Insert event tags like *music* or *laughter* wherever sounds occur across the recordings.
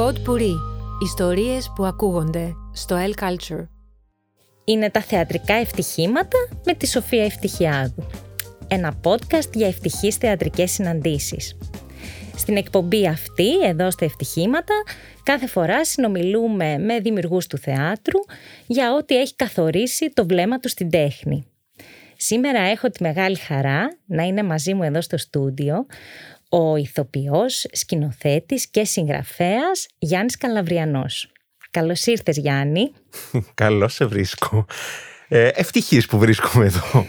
Pod Puri. Ιστορίες που ακούγονται στο El Culture. Είναι τα θεατρικά ευτυχήματα με τη Σοφία Ευτυχιάδου. Ένα podcast για ευτυχείς θεατρικές συναντήσεις. Στην εκπομπή αυτή, εδώ στα Ευτυχήματα, κάθε φορά συνομιλούμε με δημιουργούς του θεάτρου για ό,τι έχει καθορίσει το βλέμμα τους στην τέχνη. Σήμερα έχω τη μεγάλη χαρά να είναι μαζί μου εδώ στο στούντιο ο ηθοποιός, σκηνοθέτης και συγγραφέας Γιάννης Καλαβριανός. Καλώς ήρθες Γιάννη. *laughs* Καλώς σε βρίσκω. Ε, ευτυχής που βρίσκομαι εδώ.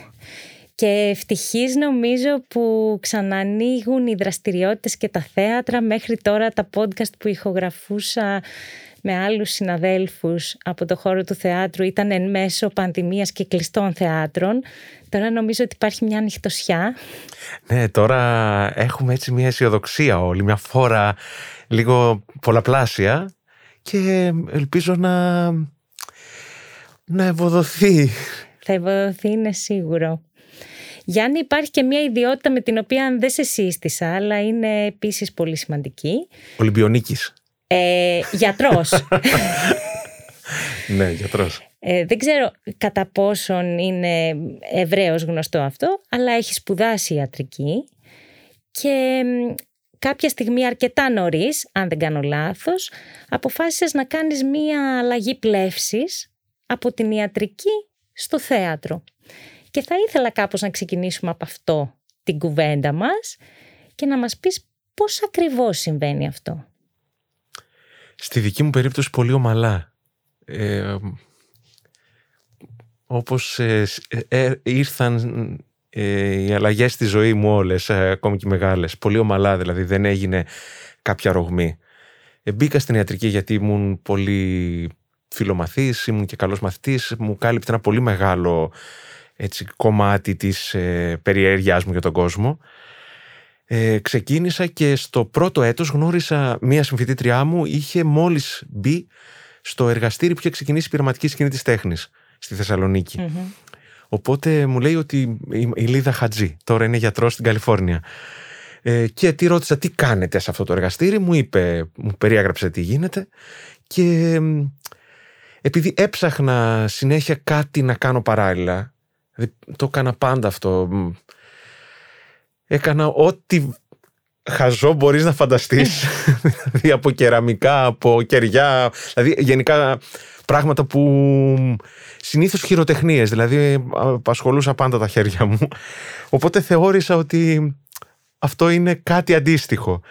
Και ευτυχής νομίζω που ξανανοίγουν οι δραστηριότητες και τα θέατρα μέχρι τώρα τα podcast που ηχογραφούσα με άλλους συναδέλφους από το χώρο του θεάτρου ήταν εν μέσω πανδημίας και κλειστών θεάτρων. Τώρα νομίζω ότι υπάρχει μια ανοιχτοσιά. Ναι, τώρα έχουμε έτσι μια αισιοδοξία όλοι, μια φόρα λίγο πολλαπλάσια και ελπίζω να, να ευοδοθεί. Θα ευοδοθεί, είναι σίγουρο. Γιάννη, υπάρχει και μια ιδιότητα με την οποία δεν σε σύστησα, αλλά είναι επίσης πολύ σημαντική. Ολυμπιονίκης. Ε, γιατρός. ναι, γιατρός. Ε, δεν ξέρω κατά πόσον είναι ευρέως γνωστό αυτό, αλλά έχει σπουδάσει ιατρική και κάποια στιγμή αρκετά νωρίς, αν δεν κάνω λάθος, αποφάσισες να κάνεις μία αλλαγή πλεύσης από την ιατρική στο θέατρο. Και θα ήθελα κάπως να ξεκινήσουμε από αυτό την κουβέντα μας και να μας πεις πώς ακριβώς συμβαίνει αυτό. Στη δική μου περίπτωση πολύ ομαλά. Ε, όπως ε, ε, ήρθαν οι αλλαγές στη ζωή μου όλες, ακόμη και μεγάλες. Πολύ ομαλά δηλαδή, δεν έγινε κάποια ρογμή. μπήκα στην ιατρική γιατί ήμουν πολύ φιλομαθής, ήμουν και καλός μαθητής, μου κάλυπτε ένα πολύ μεγάλο έτσι, κομμάτι της ε, περιέργειάς μου για τον κόσμο. Ε, ξεκίνησα και στο πρώτο έτος γνώρισα μία συμφιτήτριά μου, είχε μόλις μπει στο εργαστήρι που είχε ξεκινήσει η πειραματική σκηνή της τέχνης στη θεσσαλονικη Οπότε μου λέει ότι η Λίδα Χατζή τώρα είναι γιατρός στην Καλιφόρνια. Ε, και τι ρώτησα τι κάνετε σε αυτό το εργαστήρι, μου είπε, μου περιέγραψε τι γίνεται και επειδή έψαχνα συνέχεια κάτι να κάνω παράλληλα Δηλαδή, το έκανα πάντα αυτό. Έκανα ό,τι χαζό μπορείς να φανταστείς. *laughs* δηλαδή από κεραμικά, από κεριά. Δηλαδή γενικά πράγματα που συνήθως χειροτεχνίες. Δηλαδή απασχολούσα πάντα τα χέρια μου. Οπότε θεώρησα ότι αυτό είναι κάτι αντίστοιχο.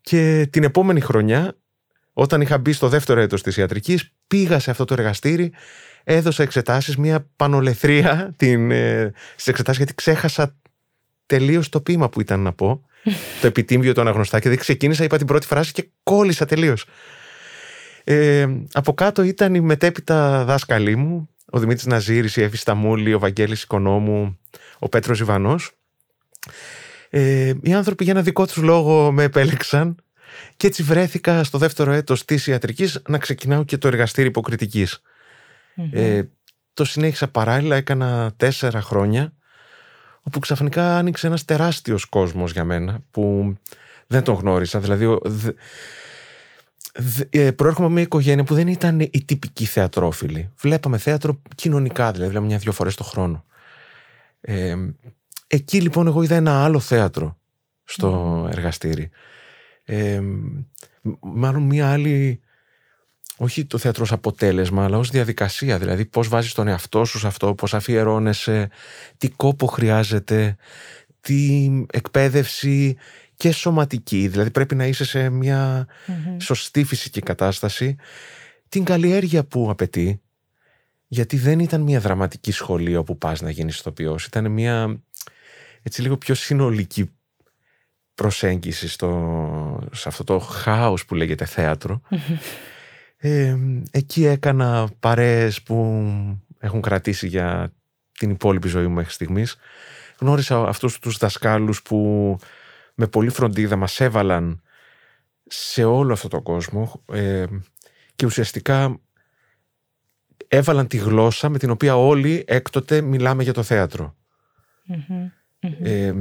Και την επόμενη χρονιά, όταν είχα μπει στο δεύτερο έτος της ιατρικής, πήγα σε αυτό το εργαστήρι έδωσα εξετάσεις, μια πανολεθρία την, ε, στις εξετάσεις γιατί ξέχασα τελείως το ποίημα που ήταν να πω. *laughs* το επιτύμβιο, το αναγνωστά και δεν ξεκίνησα, είπα την πρώτη φράση και κόλλησα τελείως. Ε, από κάτω ήταν η μετέπειτα δάσκαλή μου, ο Δημήτρης Ναζήρης, η Εύη Σταμούλη, ο Βαγγέλης Οικονόμου, ο Πέτρος Ιβανός. Ε, οι άνθρωποι για ένα δικό τους λόγο με επέλεξαν και έτσι βρέθηκα στο δεύτερο έτος της ιατρικής να ξεκινάω και το εργαστήρι υποκριτικής. Ε, το συνέχισα παράλληλα, έκανα τέσσερα χρόνια όπου ξαφνικά άνοιξε ένας τεράστιος κόσμος για μένα που δεν τον γνώρισα. Δηλαδή ε, προέρχομαι από μια οικογένεια που δεν ήταν η τυπική θεατρόφιλη. Βλέπαμε θέατρο κοινωνικά, δηλαδή βλέπαμε μια-δυο φορές το χρόνο. Ε, εκεί λοιπόν εγώ είδα ένα άλλο θέατρο στο εργαστήρι. Ε, μάλλον μια άλλη όχι το θέατρος ως αποτέλεσμα, αλλά ως διαδικασία. Δηλαδή πώς βάζεις τον εαυτό σου σε αυτό, πώς αφιερώνεσαι, τι κόπο χρειάζεται, τι εκπαίδευση και σωματική. Δηλαδή πρέπει να είσαι σε μια σωστή φυσική κατάσταση. Την καλλιέργεια που απαιτεί, γιατί δεν ήταν μια δραματική σχολή όπου πας να γίνεις ηθοποιός. Ήταν μια έτσι λίγο πιο συνολική προσέγγιση στο, σε αυτό το χάος που λέγεται θέατρο. Ε, εκεί έκανα παρέες που έχουν κρατήσει για την υπόλοιπη ζωή μου μέχρι στιγμής. Γνώρισα αυτούς τους δασκάλους που με πολύ φροντίδα μας έβαλαν σε όλο αυτό το κόσμο ε, και ουσιαστικά έβαλαν τη γλώσσα με την οποία όλοι έκτοτε μιλάμε για το θεατρο Ε,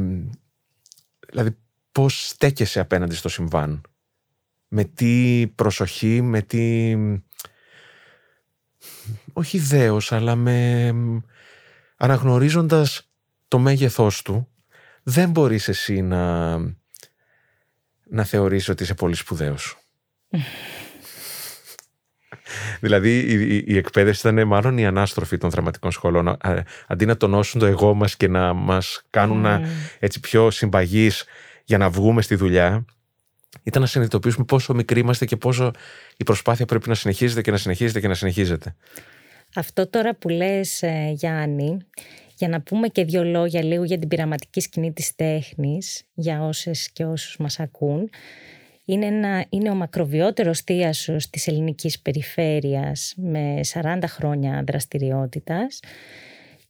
δηλαδή πώς στέκεσαι απέναντι στο συμβάν; Με τι προσοχή, με τι... Όχι δέος, αλλά με... Αναγνωρίζοντας το μέγεθός του, δεν μπορείς εσύ να, να θεωρείς ότι είσαι πολύ σπουδαίος. *laughs* δηλαδή η, η, εκπαίδευση ήταν μάλλον η ανάστροφη των δραματικών σχολών. Αντί να τονώσουν το εγώ μας και να μας κάνουν να, mm. έτσι πιο συμπαγείς για να βγούμε στη δουλειά, ήταν να συνειδητοποιήσουμε πόσο μικροί είμαστε και πόσο η προσπάθεια πρέπει να συνεχίζεται και να συνεχίζεται και να συνεχίζεται. Αυτό τώρα που λες ε, Γιάννη, για να πούμε και δύο λόγια λίγο για την πειραματική σκηνή της τέχνης, για όσες και όσους μας ακούν, είναι, ένα, είναι ο μακροβιότερος θείασος της ελληνικής περιφέρειας με 40 χρόνια δραστηριότητας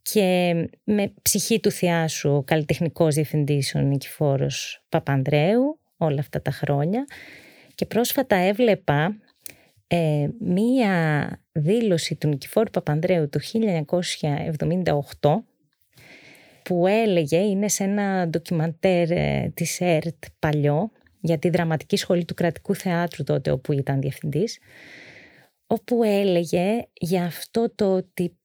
και με ψυχή του θειάσου ο καλλιτεχνικός διευθυντής ο Νικηφόρος Παπανδρέου όλα αυτά τα χρόνια. Και πρόσφατα έβλεπα ε, μία δήλωση του Νικηφόρου Παπανδρέου του 1978 που έλεγε, είναι σε ένα ντοκιμαντέρ ε, της ΕΡΤ παλιό για τη δραματική σχολή του κρατικού θεάτρου τότε όπου ήταν διευθυντής όπου έλεγε για αυτό το ότι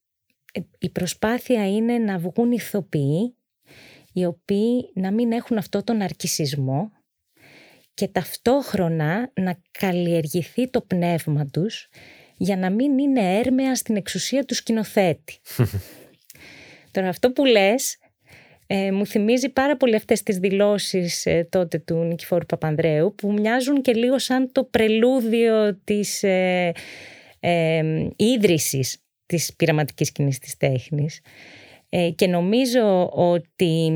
ε, η προσπάθεια είναι να βγουν ηθοποιοί οι οποίοι να μην έχουν αυτό τον αρκισισμό και ταυτόχρονα να καλλιεργηθεί το πνεύμα τους για να μην είναι έρμεα στην εξουσία του σκηνοθέτη. *laughs* Τώρα αυτό που λες ε, μου θυμίζει πάρα πολύ αυτές τις δηλώσεις ε, τότε του Νικηφόρου Παπανδρέου που μοιάζουν και λίγο σαν το πρελούδιο της ε, ε, ίδρυσης της πειραματικής σκηνής της τέχνης. Ε, και νομίζω ότι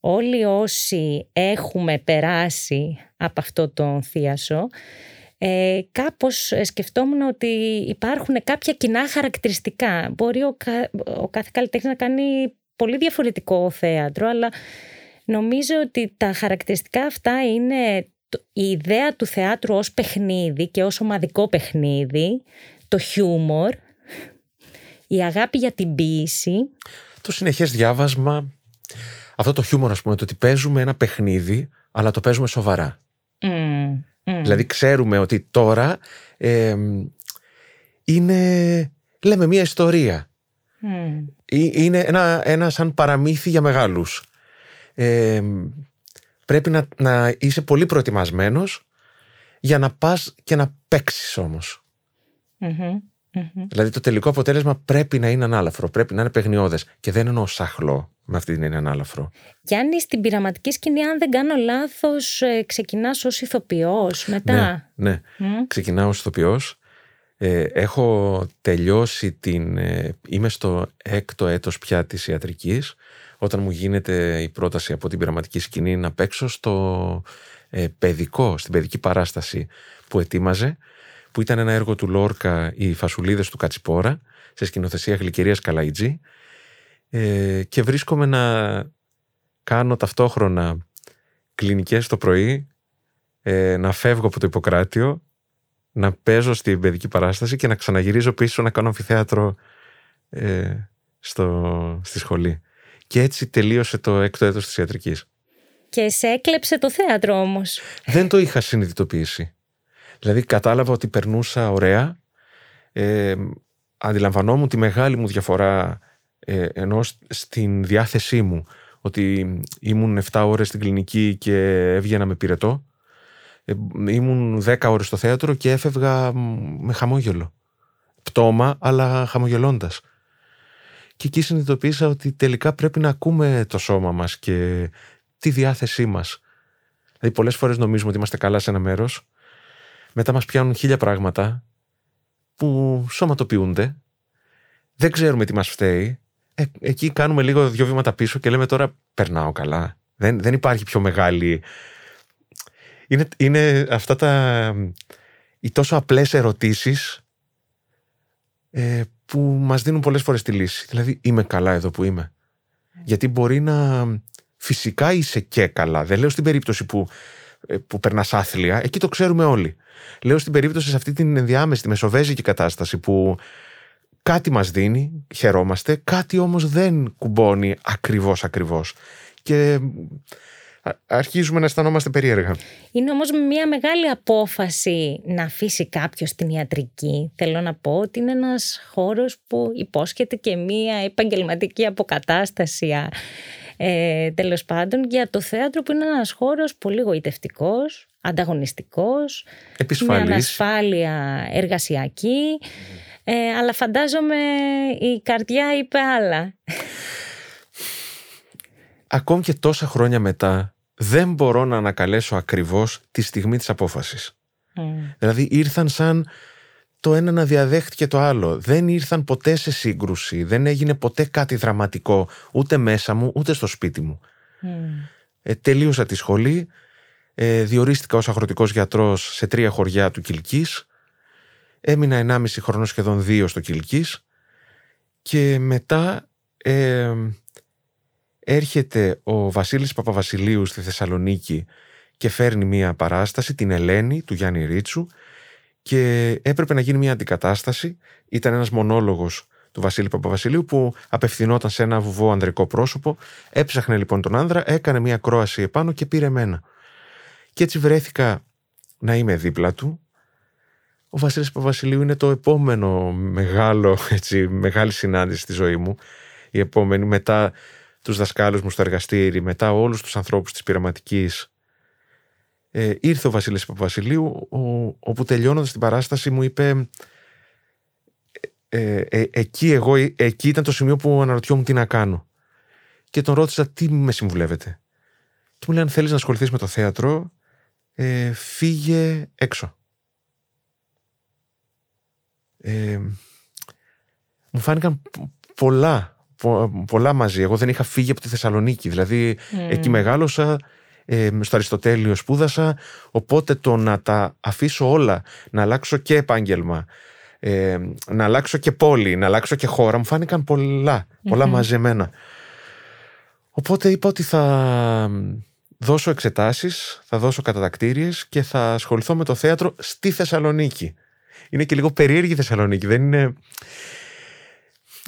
όλοι όσοι έχουμε περάσει από αυτό το θείασο ε, κάπως σκεφτόμουν ότι υπάρχουν κάποια κοινά χαρακτηριστικά. Μπορεί ο, ο κάθε καλλιτέχνης να κάνει πολύ διαφορετικό θέατρο, αλλά νομίζω ότι τα χαρακτηριστικά αυτά είναι η ιδέα του θεάτρου ως παιχνίδι και ως ομαδικό παιχνίδι, το χιούμορ, η αγάπη για την ποίηση. Το συνεχές διάβασμα, αυτό το χιούμορ ας πούμε, το ότι παίζουμε ένα παιχνίδι, αλλά το παίζουμε σοβαρά. Δηλαδή ξέρουμε ότι τώρα είναι, λέμε μια ιστορία. Είναι ένα, ένα σαν παραμύθι για μεγάλους. πρέπει να, να είσαι πολύ προετοιμασμένος για να πας και να παίξεις ομως Δηλαδή το τελικό αποτέλεσμα πρέπει να είναι ανάλαφρο, πρέπει να είναι παιγνιώδες και δεν εννοώ σαχλό με αυτή την έννοια ανάλαφρο. Γιάννη, στην πειραματική σκηνή, αν δεν κάνω λάθος, ε, ξεκινάς ως ηθοποιός μετά. Ναι, ναι. ξεκινάω ως ηθοποιός ε, έχω τελειώσει την... Ε, είμαι στο έκτο έτος πια της ιατρικής όταν μου γίνεται η πρόταση από την πειραματική σκηνή να παίξω στο ε, παιδικό, στην παιδική παράσταση που ετοίμαζε που ήταν ένα έργο του Λόρκα «Οι φασουλίδες του Κατσιπόρα» σε σκηνοθεσία Γλυκερίας Καλαϊτζή ε, και βρίσκομαι να κάνω ταυτόχρονα κλινικές το πρωί, ε, να φεύγω από το Ιπποκράτιο να παίζω στην παιδική παράσταση και να ξαναγυρίζω πίσω να κάνω αμφιθέατρο ε, στο, στη σχολή. Και έτσι τελείωσε το έκτο έτος της ιατρικής. Και σε έκλεψε το θέατρο όμως. Δεν το είχα συνειδητοποιήσει. Δηλαδή κατάλαβα ότι περνούσα ωραία. Ε, αντιλαμβανόμουν τη μεγάλη μου διαφορά ε, ενώ στην διάθεσή μου ότι ήμουν 7 ώρες στην κλινική και έβγαινα με πυρετό ε, ήμουν 10 ώρες στο θέατρο και έφευγα με χαμόγελο. Πτώμα, αλλά χαμογελώντας. Και εκεί συνειδητοποίησα ότι τελικά πρέπει να ακούμε το σώμα μας και τη διάθεσή μας. Δηλαδή πολλές φορές νομίζουμε ότι είμαστε καλά σε ένα μέρος, μετά μας πιάνουν χίλια πράγματα που σωματοποιούνται, δεν ξέρουμε τι μας φταίει, ε, εκεί κάνουμε λίγο δύο βήματα πίσω και λέμε τώρα περνάω καλά. Δεν, δεν υπάρχει πιο μεγάλη είναι, είναι αυτά τα οι τόσο απλές ερωτήσεις ε, που μας δίνουν πολλές φορές τη λύση. Δηλαδή είμαι καλά εδώ που είμαι. Γιατί μπορεί να φυσικά είσαι και καλά. Δεν λέω στην περίπτωση που, ε, που περνάς άθλια, εκεί το ξέρουμε όλοι. Λέω στην περίπτωση σε αυτή την ενδιάμεση, τη μεσοβέζικη κατάσταση που κάτι μας δίνει, χαιρόμαστε, κάτι όμως δεν κουμπώνει ακριβώς ακριβώς. Και αρχίζουμε να αισθανόμαστε περίεργα. Είναι όμως μια μεγάλη απόφαση να αφήσει κάποιος την ιατρική. Θέλω να πω ότι είναι ένας χώρος που υπόσχεται και μια επαγγελματική αποκατάσταση ε, τέλος πάντων για το θέατρο που είναι ένας χώρος πολύ γοητευτικός, ανταγωνιστικός, Επισφαλής. με ανασφάλεια εργασιακή, ε, αλλά φαντάζομαι η καρδιά είπε άλλα. Ακόμη και τόσα χρόνια μετά δεν μπορώ να ανακαλέσω ακριβώς τη στιγμή της απόφασης. Δηλαδή ήρθαν σαν το ένα να διαδέχτηκε το άλλο. Δεν ήρθαν ποτέ σε σύγκρουση. Δεν έγινε ποτέ κάτι δραματικό ούτε μέσα μου ούτε στο σπίτι μου. Ε, τελείωσα τη σχολή. Ε, διορίστηκα ως αγροτικός γιατρός σε τρία χωριά του Κιλκής. Έμεινα ενάμιση χρόνο σχεδόν δύο στο Κιλκής. Και μετά ε, έρχεται ο Βασίλης Παπαβασιλείου στη Θεσσαλονίκη και φέρνει μία παράσταση, την Ελένη του Γιάννη Ρίτσου και έπρεπε να γίνει μία αντικατάσταση. Ήταν ένας μονόλογος του Βασίλη Παπαβασιλείου που απευθυνόταν σε ένα βουβό ανδρικό πρόσωπο. Έψαχνε λοιπόν τον άνδρα, έκανε μία κρόαση επάνω και πήρε εμένα. Και έτσι βρέθηκα να είμαι δίπλα του. Ο Βασίλης Παπαβασιλείου είναι το επόμενο μεγάλο, έτσι, μεγάλη συνάντηση στη ζωή μου. Η επόμενη μετά τους δασκάλους μου στο εργαστήρι, μετά όλους τους ανθρώπους της πειραματικής. Ε, ήρθε ο Βασίλης Παπαβασιλείου, ο, όπου τελειώνοντας την παράσταση μου είπε ε, ε, εκεί, εγώ, εκεί ήταν το σημείο που αναρωτιόμουν τι να κάνω. Και τον ρώτησα τι με συμβουλεύετε; Και μου λέει αν θέλεις να ασχοληθείς με το θέατρο, ε, φύγε έξω. Ε, μου φάνηκαν πολλά πολλά μαζί. Εγώ δεν είχα φύγει από τη Θεσσαλονίκη. Δηλαδή, εκεί μεγάλωσα, ε, στο Αριστοτέλειο σπούδασα. Οπότε το να τα αφήσω όλα, να αλλάξω και επάγγελμα, ε, να αλλάξω και πόλη, να αλλάξω και χώρα, μου φάνηκαν πολλά, πολλά μαζεμένα. Οπότε είπα ότι θα δώσω εξετάσεις, θα δώσω κατατακτήριες και θα ασχοληθώ με το θέατρο στη Θεσσαλονίκη. Είναι και λίγο περίεργη η Θεσσαλονίκη, δεν είναι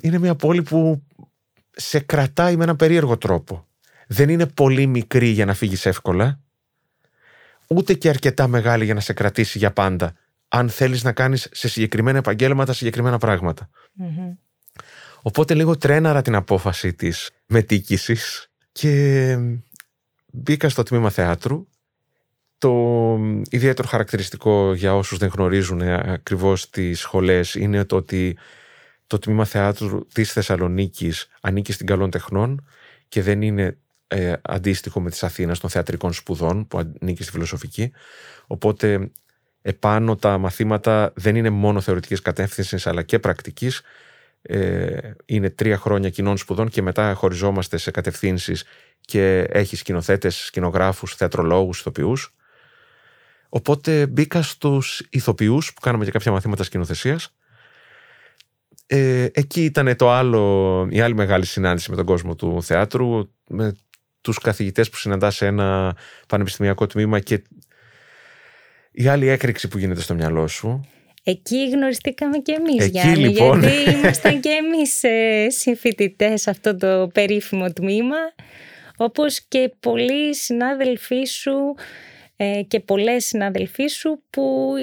είναι μια πόλη που σε κρατάει με ένα περίεργο τρόπο. Δεν είναι πολύ μικρή για να φύγεις εύκολα, ούτε και αρκετά μεγάλη για να σε κρατήσει για πάντα, αν θέλεις να κάνεις σε συγκεκριμένα επαγγέλματα συγκεκριμένα Οπότε λίγο τρέναρα την απόφαση της μετήκησης και μπήκα στο τμήμα θεάτρου. Το ιδιαίτερο χαρακτηριστικό για όσους δεν γνωρίζουν ακριβώς τις σχολές είναι το ότι το τμήμα θεάτρου της Θεσσαλονίκης ανήκει στην Καλών Τεχνών και δεν είναι ε, αντίστοιχο με της Αθήνας των θεατρικών σπουδών που ανήκει στη φιλοσοφική. Οπότε επάνω τα μαθήματα δεν είναι μόνο θεωρητικής κατεύθυνσης αλλά και πρακτικής. Ε, είναι τρία χρόνια κοινών σπουδών και μετά χωριζόμαστε σε κατευθύνσεις και έχει σκηνοθέτες, σκηνογράφους, θεατρολόγους, ηθοποιούς. Οπότε μπήκα στους ηθοποιούς που κάναμε και κάποια μαθήματα σκηνοθεσίας ε, εκεί ήταν το άλλο, η άλλη μεγάλη συνάντηση με τον κόσμο του θεάτρου, με τους καθηγητές που συναντά σε ένα πανεπιστημιακό τμήμα και η άλλη έκρηξη που γίνεται στο μυαλό σου. Εκεί γνωριστήκαμε και εμείς Εκεί, Γιάννη, λοιπόν. γιατί ήμασταν και εμείς ε, συμφοιτητές σε αυτό το περίφημο τμήμα, όπως και πολλοί συνάδελφοί σου ε, και πολλές συνάδελφοί σου που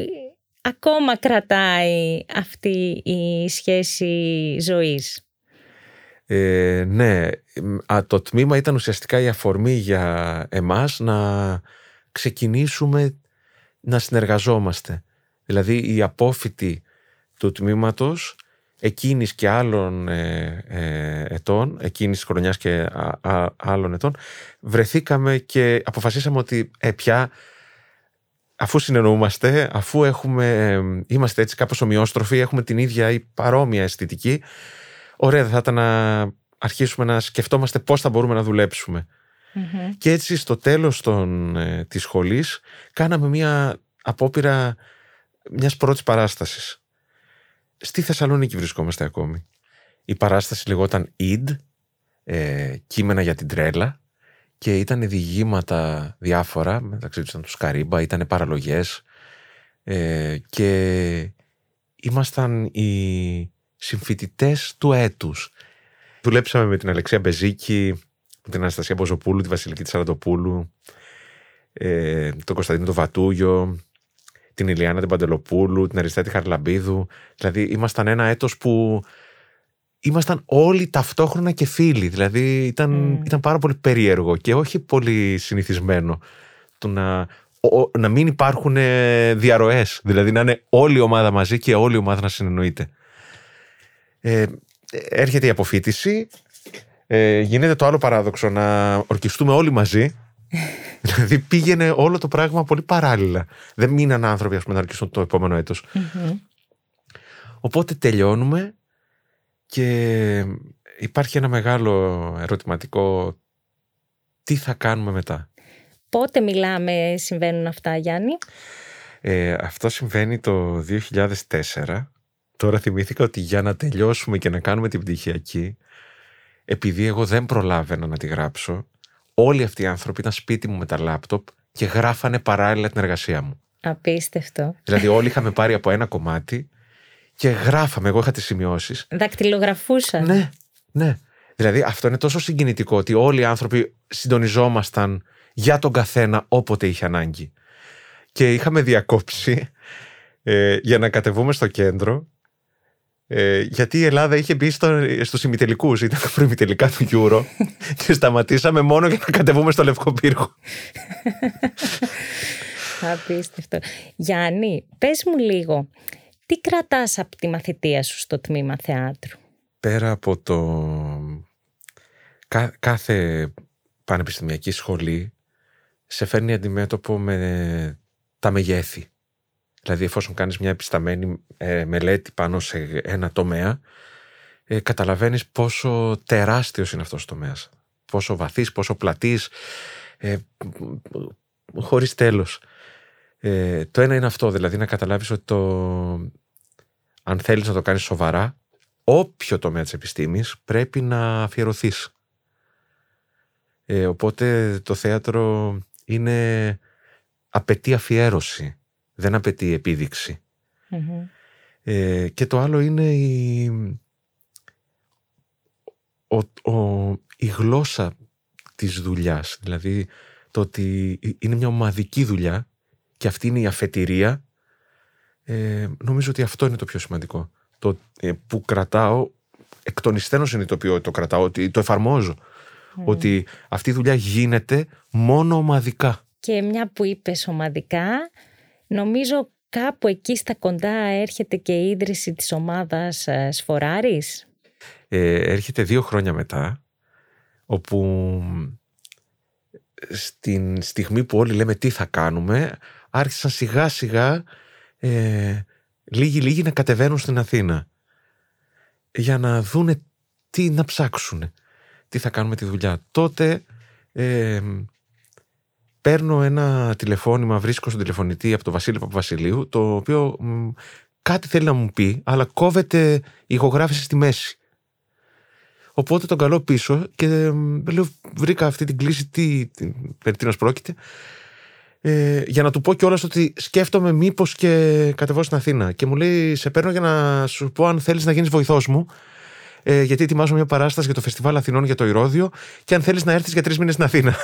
ακόμα κρατάει αυτή η σχέση ζωής. Ε, ναι, το τμήμα ήταν ουσιαστικά η αφορμή για εμάς να ξεκινήσουμε να συνεργαζόμαστε. Δηλαδή η απόφοιτη του τμήματος εκείνης και άλλων ε, ε, ετών, εκείνης της χρονιάς και άλλων ετών, βρεθήκαμε και αποφασίσαμε ότι ε, πια αφού συνεννοούμαστε, αφού έχουμε, είμαστε έτσι κάπως ομοιόστροφοι, έχουμε την ίδια ή παρόμοια αισθητική, ωραία θα ήταν να αρχίσουμε να σκεφτόμαστε πώς θα μπορούμε να δουλεψουμε Και έτσι στο τέλος των, ε, της σχολής κάναμε μια απόπειρα μιας πρώτης παράστασης. Στη Θεσσαλονίκη βρισκόμαστε ακόμη. Η παράσταση λεγόταν «Id», ε, κείμενα για την τρέλα και ήταν διηγήματα διάφορα, μεταξύ τους ήταν του Σκαρίμπα, ήταν παραλογές ε, και ήμασταν οι συμφοιτητές του έτους. Δουλέψαμε με την Αλεξία Μπεζίκη την Αναστασία Μποζοπούλου, τη Βασιλική Τσαραντοπούλου, ε, τον Κωνσταντίνο Βατούγιο, την Ηλιάνα την Παντελοπούλου, την Αριστέτη Χαρλαμπίδου. Δηλαδή ήμασταν ένα έτος που ήμασταν όλοι ταυτόχρονα και φίλοι. Δηλαδή ήταν, ήταν πάρα πολύ περίεργο και όχι πολύ συνηθισμένο το να, να μην υπάρχουν ε, διαρροές. Δηλαδή να είναι όλη η ομάδα μαζί και όλη η ομάδα να συνεννοείται. Ε, έρχεται η αποφύτιση. Ε, γίνεται το άλλο παράδοξο να ορκιστούμε όλοι μαζί *laughs* δηλαδή πήγαινε όλο το πράγμα πολύ παράλληλα. Δεν μείναν άνθρωποι ας πούμε, να αρχίσουν το επόμενο Οπότε τελειώνουμε και υπάρχει ένα μεγάλο ερωτηματικό τι θα κάνουμε μετά; Πότε μιλάμε συμβαίνουν αυτά Γιάννη; Ε, αυτό συμβαίνει το 2004. Τώρα θυμήθηκα ότι για να τελειώσουμε και να κάνουμε την πτυχιακή επειδή εγώ δεν προλάβαινα να τη γράψω όλοι αυτοί οι άνθρωποι ήταν σπίτι μου με τα λάπτοπ και γράφανε παράλληλα την εργασία μου. Απίστευτο. Δηλαδή, όλοι είχαμε πάρει από ένα κομμάτι και γράφαμε. Εγώ είχα τις σημειώσεις. Δακτυλογραφούσαν. Ναι, ναι. Δηλαδή, αυτό είναι τόσο συγκινητικό ότι όλοι οι άνθρωποι συντονιζόμασταν για τον καθένα όποτε είχε ανάγκη. Και είχαμε διακόψει ε, για να κατεβούμε στο κέντρο ε, γιατί η Ελλάδα είχε μπει στο, στους ημιτελικούς, ήταν τα προημιτελικά του Euro *laughs* και σταματήσαμε μόνο για να κατεβούμε στο Λευκό Πύργο. Απίστευτο. Γιάννη, πες μου λίγο, τι κρατάς από τη μαθητεία σου στο τμήμα θεάτρου; Πέρα από το κάθε πανεπιστημιακή σχολή σε φέρνει αντιμέτωπο με τα μεγέθη. Δηλαδή, εφόσον κάνεις μια επισταμένη ε, μελέτη πάνω σε ένα τομέα, ε, καταλαβαίνεις πόσο τεράστιος είναι αυτός ο τομέας. Πόσο βαθύς, πόσο πλατής, ε, χωρίς τέλος. Ε, το ένα είναι αυτό, δηλαδή να καταλάβεις ότι το, αν θέλεις να το κάνεις σοβαρά, όποιο τομέα της επιστήμης πρέπει να αφιερωθείς. Ε, οπότε το θέατρο είναι απαιτεί αφιέρωση δεν απαιτεί Ε, και το άλλο είναι η, ο, ο, η γλώσσα της δουλειάς. Δηλαδή το ότι είναι μια ομαδική δουλειά και αυτή είναι η αφετηρία. Ε, νομίζω ότι αυτό είναι το πιο σημαντικό. Το ε, που κρατάω, εκ των υστέρων συνειδητοποιώ το κρατάω, ότι το εφαρμόζω. Ότι αυτή η δουλειά γίνεται μόνο ομαδικά. Και μια που είπες ομαδικά, Νομίζω κάπου εκεί στα κοντά έρχεται και η ίδρυση της ομάδας ε, Σφοράρης. Ε, έρχεται δύο χρόνια μετά, όπου στην στιγμή που όλοι λέμε τι θα κάνουμε, άρχισαν σιγά σιγά ε, λίγοι λίγοι να κατεβαίνουν στην Αθήνα για να δούνε τι να ψάξουν, τι θα κάνουμε τη δουλειά. Τότε ε, παίρνω ένα τηλεφώνημα, βρίσκω στον τηλεφωνητή από τον Βασίλη Παπαβασιλείου, το οποίο κάτι θέλει να μου πει, αλλά κόβεται η ηχογράφηση στη μέση. Οπότε τον καλώ πίσω και λέω, βρήκα αυτή την κλίση, τι, περί τίνος πρόκειται, ε, για να του πω κιόλας ότι σκέφτομαι μήπως και κατεβώ στην Αθήνα. Και μου λέει, σε παίρνω για να σου πω αν θέλεις να γίνεις βοηθός μου, ε, γιατί ετοιμάζω μια παράσταση για το Φεστιβάλ Αθηνών για το Ηρώδιο και αν θέλεις να έρθεις για τρεις μήνες στην Αθήνα.